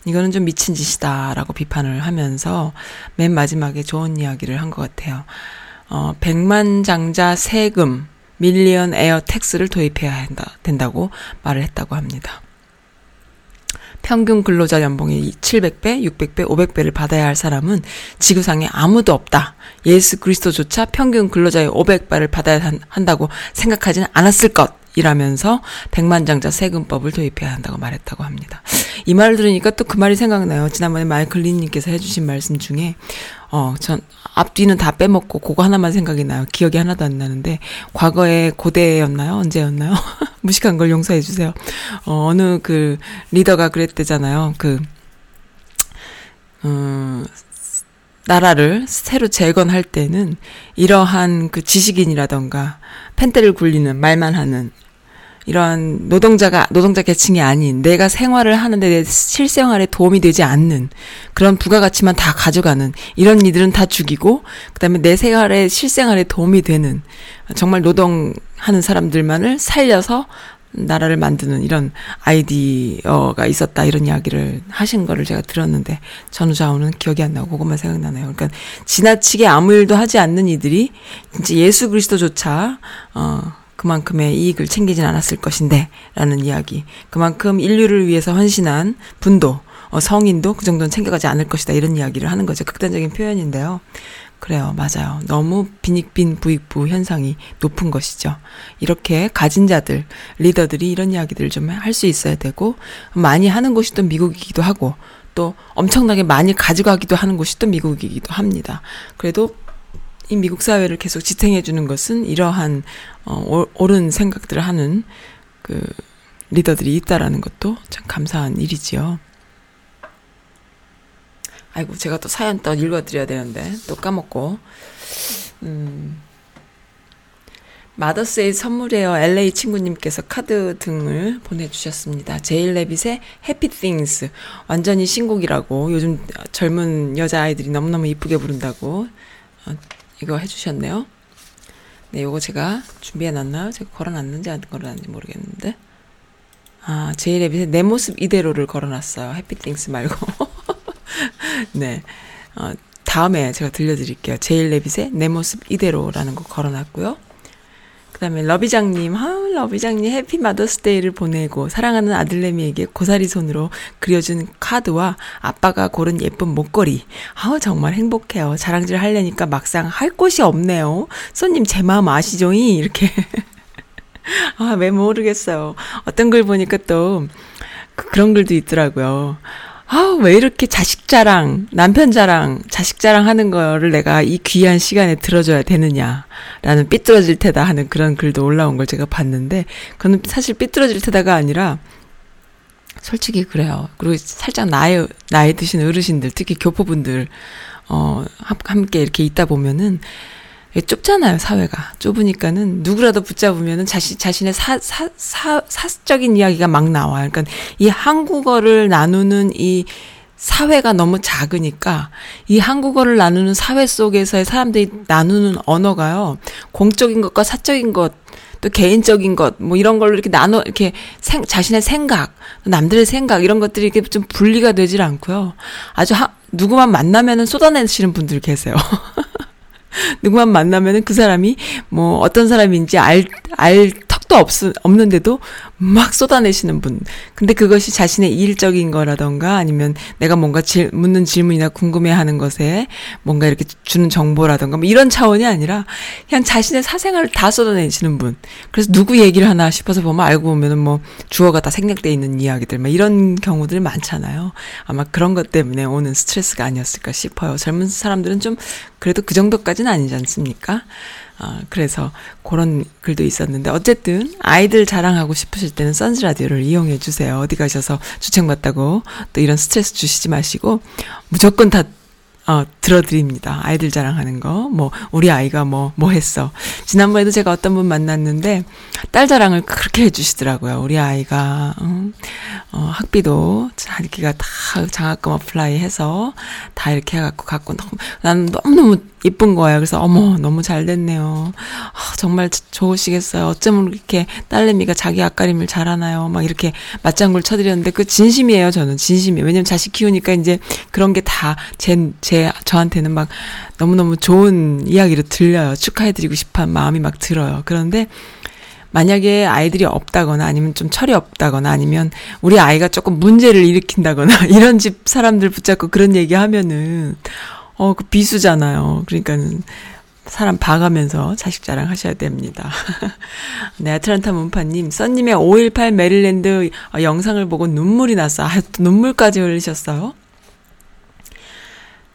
이거는 좀 미친 짓이다라고 비판을 하면서 맨 마지막에 좋은 이야기를 한 것 같아요. 어, 백만장자 세금 millionaire tax를 도입해야 한다, 된다고 말을 했다고 합니다. 평균 근로자 연봉이 700배, 600배, 500배를 받아야 할 사람은 지구상에 아무도 없다. 예수 그리스도조차 평균 근로자의 500배를 받아야 한, 한다고 생각하지는 않았을 것. 이라면서 백만장자 세금법을 도입해야 한다고 말했다고 합니다. 이 말을 들으니까 또 그 말이 생각나요. 지난번에 마이클 린님께서 해주신 말씀 중에, 어, 전 앞뒤는 다 빼먹고 그거 하나만 생각이 나요. 기억이 하나도 안 나는데, 과거에 고대였나요? 언제였나요? 무식한 걸 용서해 주세요. 어, 어느 그 리더가 그랬대잖아요. 그, 음, 나라를 새로 재건할 때는 이러한 그 지식인이라던가 펜대를 굴리는 말만 하는 이러한 노동자가 노동자 계층이 아닌 내가 생활을 하는데 내 실생활에 도움이 되지 않는 그런 부가가치만 다 가져가는 이런 이들은 다 죽이고 그다음에 내 생활에 실생활에 도움이 되는 정말 노동하는 사람들만을 살려서 나라를 만드는 이런 아이디어가 있었다 이런 이야기를 하신 거를 제가 들었는데 전후좌우는 기억이 안 나고 그것만 생각나네요. 그러니까 지나치게 아무 일도 하지 않는 이들이 진짜 예수 그리스도조차 어 그만큼의 이익을 챙기진 않았을 것인데 라는 이야기. 그만큼 인류를 위해서 헌신한 분도 어, 성인도 그 정도는 챙겨가지 않을 것이다 이런 이야기를 하는 거죠. 극단적인 표현인데요. 그래요. 맞아요. 너무 빈익빈 부익부 현상이 높은 것이죠. 이렇게 가진 자들, 리더들이 이런 이야기들을 좀 할 수 있어야 되고, 많이 하는 곳이 또 미국이기도 하고, 또 엄청나게 많이 가져가기도 하는 곳이 또 미국이기도 합니다. 그래도 이 미국 사회를 계속 지탱해 주는 것은 이러한 어, 오- 옳은 생각들을 하는 그 리더들이 있다라는 것도 참 감사한 일이지요. 아이고 제가 또 사연 또 읽어드려야 되는데 또 까먹고 음. 마더스의 선물이에요. LA 친구님께서 카드 등을 보내주셨습니다. 제일 레빗의 해피 띵스 완전히 신곡이라고 요즘 젊은 여자 아이들이 너무너무 이쁘게 부른다고 어, 이거 해주셨네요. 네, 요거 제가 준비해놨나요? 제가 걸어놨는지 안 걸어놨는지 모르겠는데. 아, 제일 레빗의 내 모습 이대로를 걸어놨어요. 해피 띵스 말고. 네. 어, 다음에 제가 들려드릴게요. 제일 레빗의 내 모습 이대로라는 거 걸어놨고요. 그 다음에 러비장님, 아, 러비장님 해피 마더스데이를 보내고 사랑하는 아들내미에게 고사리 손으로 그려준 카드와 아빠가 고른 예쁜 목걸이. 아우, 정말 행복해요. 자랑질 하려니까 막상 할 곳이 없네요. 손님, 제 마음 아시죠이? 이렇게. 아, 왜 모르겠어요. 어떤 글 보니까 또 그- 그런 글도 있더라고요. 아, 왜 이렇게 자식 자랑, 남편 자랑, 자식 자랑 하는 거를 내가 이 귀한 시간에 들어줘야 되느냐. 라는 삐뚤어질 테다 하는 그런 글도 올라온 걸 제가 봤는데, 그거는 사실 삐뚤어질 테다가 아니라, 솔직히 그래요. 그리고 살짝 나이, 나이 드신 어르신들, 특히 교포분들, 어, 함- 함께 이렇게 있다 보면은, 좁잖아요, 사회가. 좁으니까는 누구라도 붙잡으면은 자신, 자신의 사, 사, 사, 사적인 이야기가 막 나와요. 그러니까 이 한국어를 나누는 이 사회가 너무 작으니까 이 한국어를 나누는 사회 속에서의 사람들이 나누는 언어가요. 공적인 것과 사적인 것, 또 개인적인 것, 뭐 이런 걸로 이렇게 나눠, 이렇게 생, 자신의 생각, 남들의 생각, 이런 것들이 이렇게 좀 분리가 되질 않고요. 아주 하, 누구만 만나면은 쏟아내시는 분들 계세요. 누구만 만나면은 그 사람이 뭐 어떤 사람인지 알, 알 턱도 없, 없는데도 막 쏟아내시는 분. 근데 그것이 자신의 일적인 거라던가 아니면 내가 뭔가 질, 묻는 질문이나 궁금해 하는 것에 뭔가 이렇게 주는 정보라던가 뭐 이런 차원이 아니라 그냥 자신의 사생활을 다 쏟아내시는 분. 그래서 누구 얘기를 하나 싶어서 보면 알고 보면은 뭐 주어가 다 생략돼 있는 이야기들 막 이런 경우들이 많잖아요. 아마 그런 것 때문에 오는 스트레스가 아니었을까 싶어요. 젊은 사람들은 좀 그래도 그 정도까지는 아니지 않습니까? 아, 그래서 그런 글도 있었는데 어쨌든 아이들 자랑하고 싶으실 때는 선즈 라디오를 이용해 주세요. 어디 가셔서 주책맞다고 또 이런 스트레스 주시지 마시고 무조건 다 어, 들어드립니다. 아이들 자랑하는 거. 뭐, 우리 아이가 뭐, 뭐 했어. 지난번에도 제가 어떤 분 만났는데, 딸 자랑을 그렇게 해주시더라고요. 우리 아이가, 음, 어, 학비도 자기가 다 장학금 apply 해서 다 이렇게 해갖고 갖고 너무, 나는 너무너무 이쁜 거예요. 그래서 어머, 너무 잘 됐네요. 아, 정말 좋으시겠어요. 어쩌면 이렇게 딸내미가 자기 앞가림을 잘하나요? 막 이렇게 맞장구를 쳐드렸는데 그 진심이에요. 저는 진심이에요. 왜냐면 자식 키우니까 이제 그런 게 다 제, 제, 저한테는 막 너무너무 좋은 이야기로 들려요. 축하해드리고 싶은 마음이 막 들어요. 그런데 만약에 아이들이 없다거나 아니면 좀 철이 없다거나 아니면 우리 아이가 조금 문제를 일으킨다거나 이런 집 사람들 붙잡고 그런 얘기 하면은 어, 그 비수잖아요. 그러니까는 사람 봐가면서 자식 자랑 하셔야 됩니다. 네, 아틀란타 문파님, 써님의 5.18 메릴랜드 어, 영상을 보고 눈물이 났어. 아, 또 눈물까지 흘리셨어요?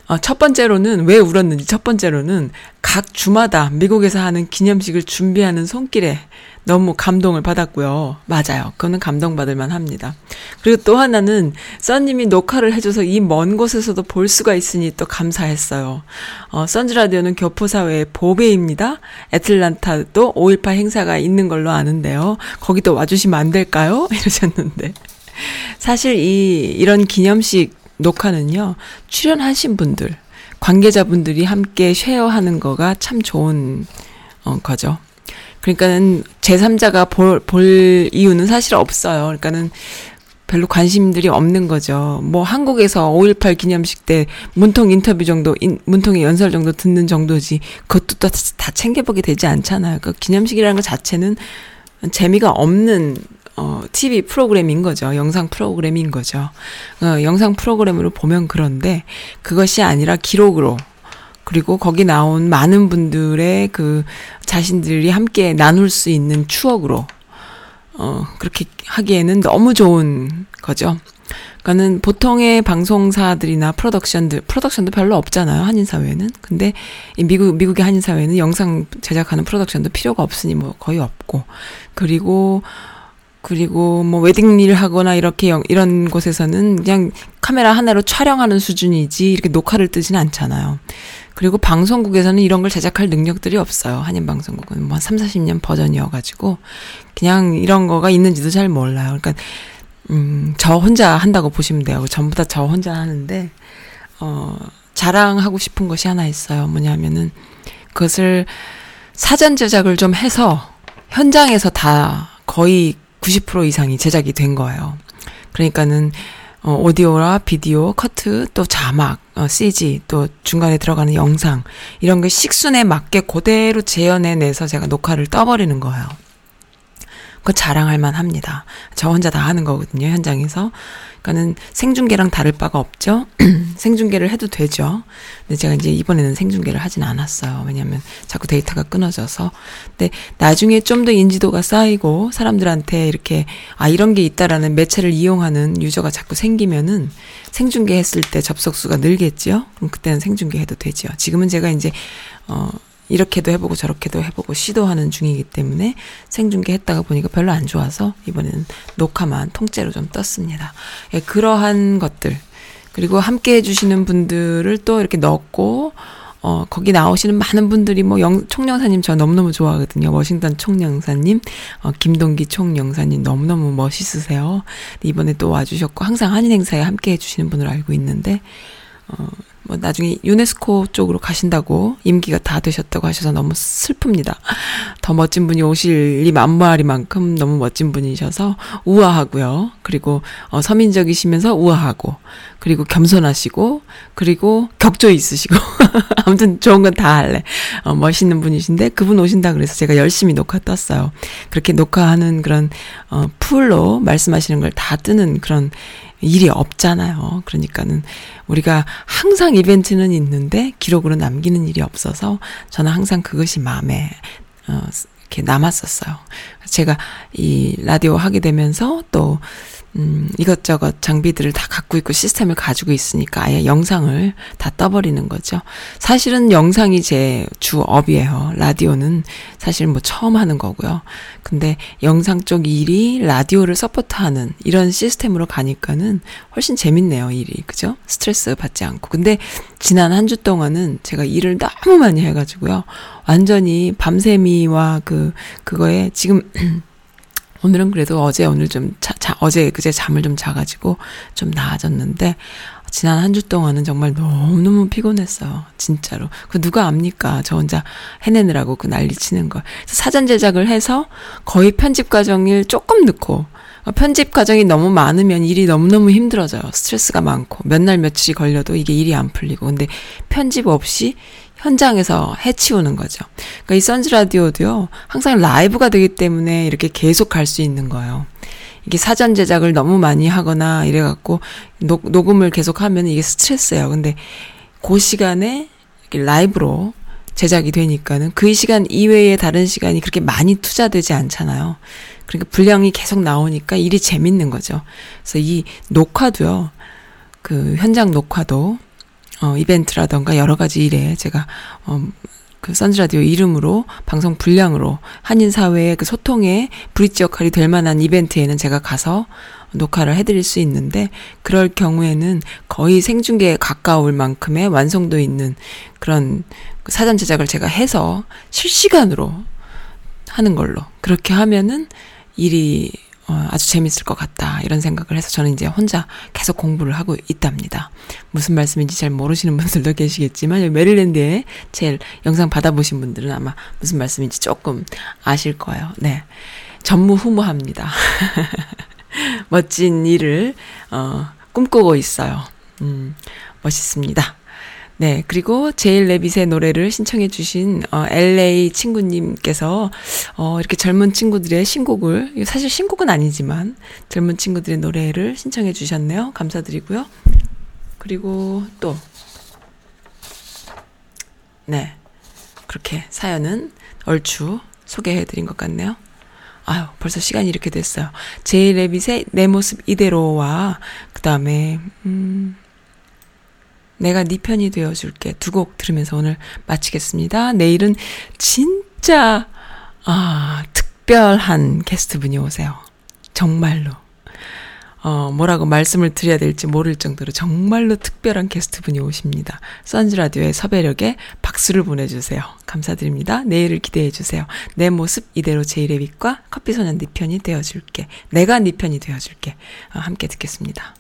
어, 첫 번째로는 왜 울었는지 첫 번째로는 각 주마다 미국에서 하는 기념식을 준비하는 손길에 너무 감동을 받았고요. 맞아요. 그거는 감동받을 만 합니다. 그리고 또 하나는 써님이 녹화를 해줘서 이 먼 곳에서도 볼 수가 있으니 또 감사했어요. 어, 선즈 라디오는 교포사회의 보배입니다. 애틀란타도 5.18 행사가 있는 걸로 아는데요. 거기도 와주시면 안 될까요? 이러셨는데. 사실 이, 이런 기념식 녹화는요, 출연하신 분들, 관계자분들이 함께 쉐어하는 거가 참 좋은, 어, 거죠. 그러니까는 제3자가 볼, 볼 이유는 사실 없어요. 그러니까는 별로 관심들이 없는 거죠. 뭐 한국에서 5.18 기념식 때 문통 인터뷰 정도, 인, 문통의 연설 정도 듣는 정도지 그것도 다, 다 챙겨보게 되지 않잖아요. 그 기념식이라는 것 자체는 재미가 없는 어, TV 프로그램인 거죠. 영상 프로그램인 거죠. 어, 영상 프로그램으로 보면 그런데 그것이 아니라 기록으로 그리고 거기 나온 많은 분들의 그 자신들이 함께 나눌 수 있는 추억으로 어, 그렇게 하기에는 너무 좋은 거죠. 그러니까는 보통의 방송사들이나 프로덕션들, 프로덕션도 별로 없잖아요. 한인 사회는. 근데 이 미국 미국의 한인 사회는 영상 제작하는 프로덕션도 필요가 없으니 뭐 거의 없고. 그리고 그리고 뭐 웨딩 일 하거나 이렇게 영, 이런 곳에서는 그냥 카메라 하나로 촬영하는 수준이지 이렇게 녹화를 뜨지는 않잖아요. 그리고 방송국에서는 이런 걸 제작할 능력들이 없어요. 한인 방송국은 뭐 3, 40년 버전이어 가지고 그냥 이런 거가 있는지도 잘 몰라요. 그러니까 음, 저 혼자 한다고 보시면 돼요. 전부 다 저 혼자 하는데 어, 자랑하고 싶은 것이 하나 있어요. 뭐냐면은 그것을 사전 제작을 좀 해서 현장에서 다 거의 90% 이상이 제작이 된 거예요. 그러니까는 어, 오디오라 비디오, 커트, 또 자막, 어, CG, 또 중간에 들어가는 영상 이런 게 식순에 맞게 그대로 재현해내서 제가 녹화를 떠버리는 거예요. 그거 자랑할 만합니다. 저 혼자 다 하는 거거든요, 현장에서. 그러니까는 생중계랑 다를 바가 없죠. 생중계를 해도 되죠. 근데 제가 이제 이번에는 생중계를 하진 않았어요. 왜냐면 자꾸 데이터가 끊어져서. 근데 나중에 좀 더 인지도가 쌓이고 사람들한테 이렇게 아 이런 게 있다라는 매체를 이용하는 유저가 자꾸 생기면은 생중계 했을 때 접속수가 늘겠죠. 그럼 그때는 생중계 해도 되죠. 지금은 제가 이제 어 이렇게도 해보고 저렇게도 해보고 시도하는 중이기 때문에 생중계 했다가 보니까 별로 안 좋아서 이번에는 녹화만 통째로 좀 떴습니다. 예, 그러한 것들 그리고 함께 해주시는 분들을 또 이렇게 넣고 어, 거기 나오시는 많은 분들이 뭐 영, 총영사님 저 너무너무 좋아하거든요. 워싱턴 총영사님, 어, 김동기 총영사님 너무너무 멋있으세요. 이번에 또 와주셨고 항상 한인 행사에 함께 해주시는 분을 알고 있는데 어, 뭐 나중에 유네스코 쪽으로 가신다고 임기가 다 되셨다고 하셔서 너무 슬픕니다. 더 멋진 분이 오실이 만무하리만큼 너무 멋진 분이셔서 우아하고요. 그리고 어, 서민적이시면서 우아하고 그리고 겸손하시고 그리고 격조 있으시고 아무튼 좋은 건 다 할래. 어, 멋있는 분이신데 그분 오신다 그래서 제가 열심히 녹화 떴어요. 그렇게 녹화하는 그런 어, 풀로 말씀하시는 걸 다 뜨는 그런 일이 없잖아요. 그러니까는 우리가 항상 이벤트는 있는데 기록으로 남기는 일이 없어서 저는 항상 그것이 마음에 어, 이렇게 남았었어요. 제가 이 라디오 하게 되면서 또 음, 이것저것 장비들을 다 갖고 있고 시스템을 가지고 있으니까 아예 영상을 다 떠버리는 거죠. 사실은 영상이 제 주업이에요. 라디오는 사실 뭐 처음 하는 거고요. 근데 영상 쪽 일이 라디오를 서포트하는 이런 시스템으로 가니까는 훨씬 재밌네요, 일이. 그죠? 스트레스 받지 않고. 근데 지난 한 주 동안은 제가 일을 너무 많이 해가지고요. 완전히 밤새미와 그, 그거에 지금 오늘은 그래도 어제 오늘 좀 자, 자, 어제 그제 잠을 좀 자가지고 좀 나아졌는데 지난 한 주 동안은 정말 너무너무 피곤했어요. 진짜로. 그 누가 압니까? 저 혼자 해내느라고 그 난리 치는 걸. 사전 제작을 해서 거의 편집 과정을 조금 넣고 편집 과정이 너무 많으면 일이 너무너무 힘들어져요. 스트레스가 많고 몇 날 며칠이 걸려도 이게 일이 안 풀리고 근데 편집 없이 현장에서 해치우는 거죠. 그러니까 이 선즈 라디오도요, 항상 라이브가 되기 때문에 이렇게 계속 갈 수 있는 거예요. 이게 사전 제작을 너무 많이 하거나 이래갖고 녹, 녹음을 계속 하면 이게 스트레스예요. 근데 그 시간에 라이브로 제작이 되니까는 그 시간 이외에 다른 시간이 그렇게 많이 투자되지 않잖아요. 그러니까 분량이 계속 나오니까 일이 재밌는 거죠. 그래서 이 녹화도요, 그 현장 녹화도 어, 이벤트라던가 여러 가지 일에 제가, 어, 그 선즈라디오 이름으로 방송 분량으로 한인 사회의 그 소통의 브릿지 역할이 될 만한 이벤트에는 제가 가서 녹화를 해드릴 수 있는데 그럴 경우에는 거의 생중계에 가까울 만큼의 완성도 있는 그런 그 사전 제작을 제가 해서 실시간으로 하는 걸로 그렇게 하면은 일이 어, 아주 재밌을 것 같다 이런 생각을 해서 저는 이제 혼자 계속 공부를 하고 있답니다. 무슨 말씀인지 잘 모르시는 분들도 계시겠지만 메릴랜드에 제 영상 받아보신 분들은 아마 무슨 말씀인지 조금 아실 거예요. 네, 전무후무합니다. 멋진 일을 어, 꿈꾸고 있어요. 음, 멋있습니다. 네, 그리고 제일 레빗의 노래를 신청해 주신 어, LA 친구님께서 어, 이렇게 젊은 친구들의 신곡을 사실 신곡은 아니지만 젊은 친구들의 노래를 신청해 주셨네요. 감사드리고요. 그리고 또 네, 그렇게 사연은 얼추 소개해 드린 것 같네요.
아유, 벌써 시간이 이렇게 됐어요. 제이 레빗의 내 모습 이대로와, 그 다음에, 음, 내가 네 편이 되어줄게. 두 곡 들으면서 오늘 마치겠습니다. 내일은 진짜, 아, 특별한 게스트분이 오세요. 정말로. 어, 뭐라고 말씀을 드려야 될지 모를 정도로 정말로 특별한 게스트분이 오십니다. 선즈라디오의 섭외력에 박수를 보내주세요. 감사드립니다. 내일을 기대해주세요. 내 모습 이대로 제이레빗과 커피소년 네 편이 되어줄게. 내가 네 편이 되어줄게. 어, 함께 듣겠습니다.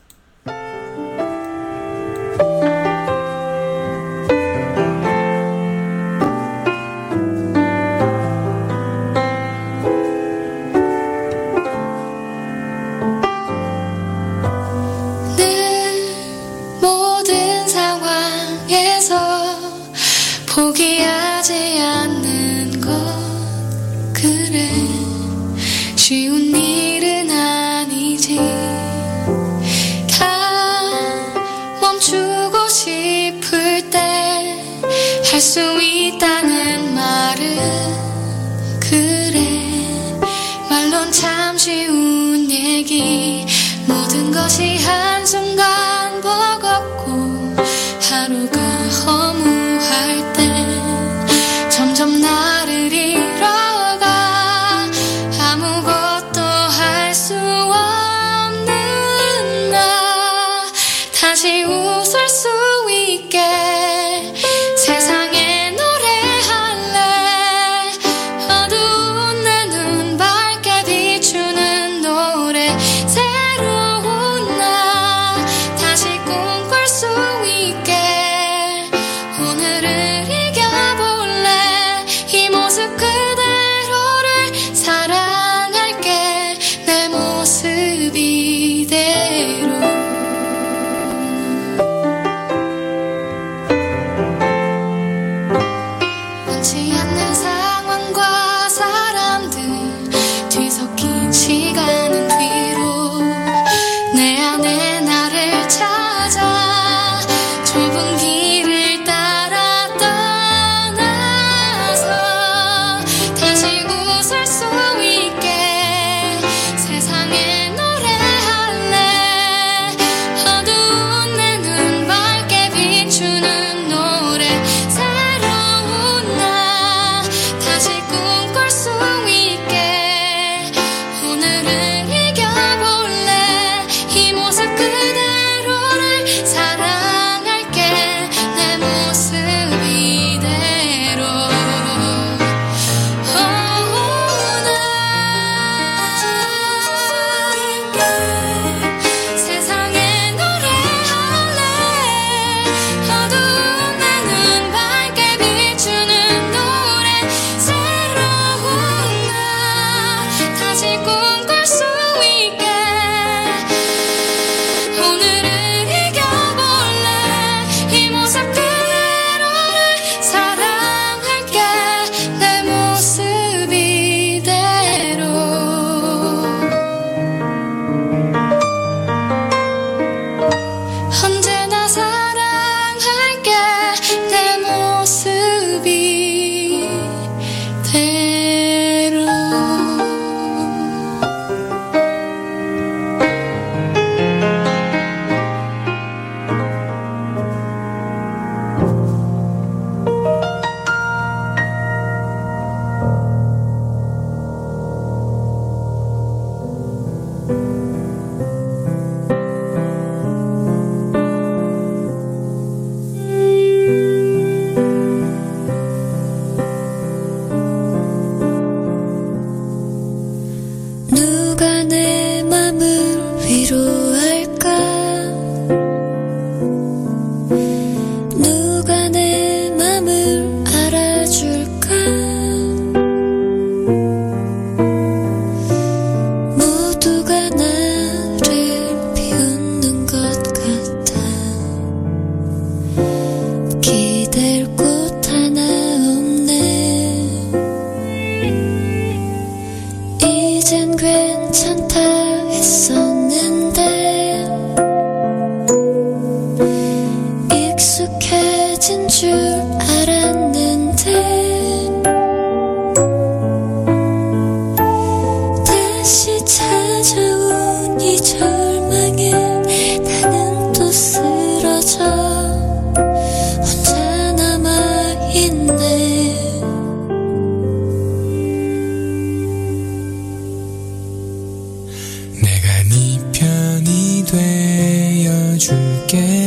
줄게.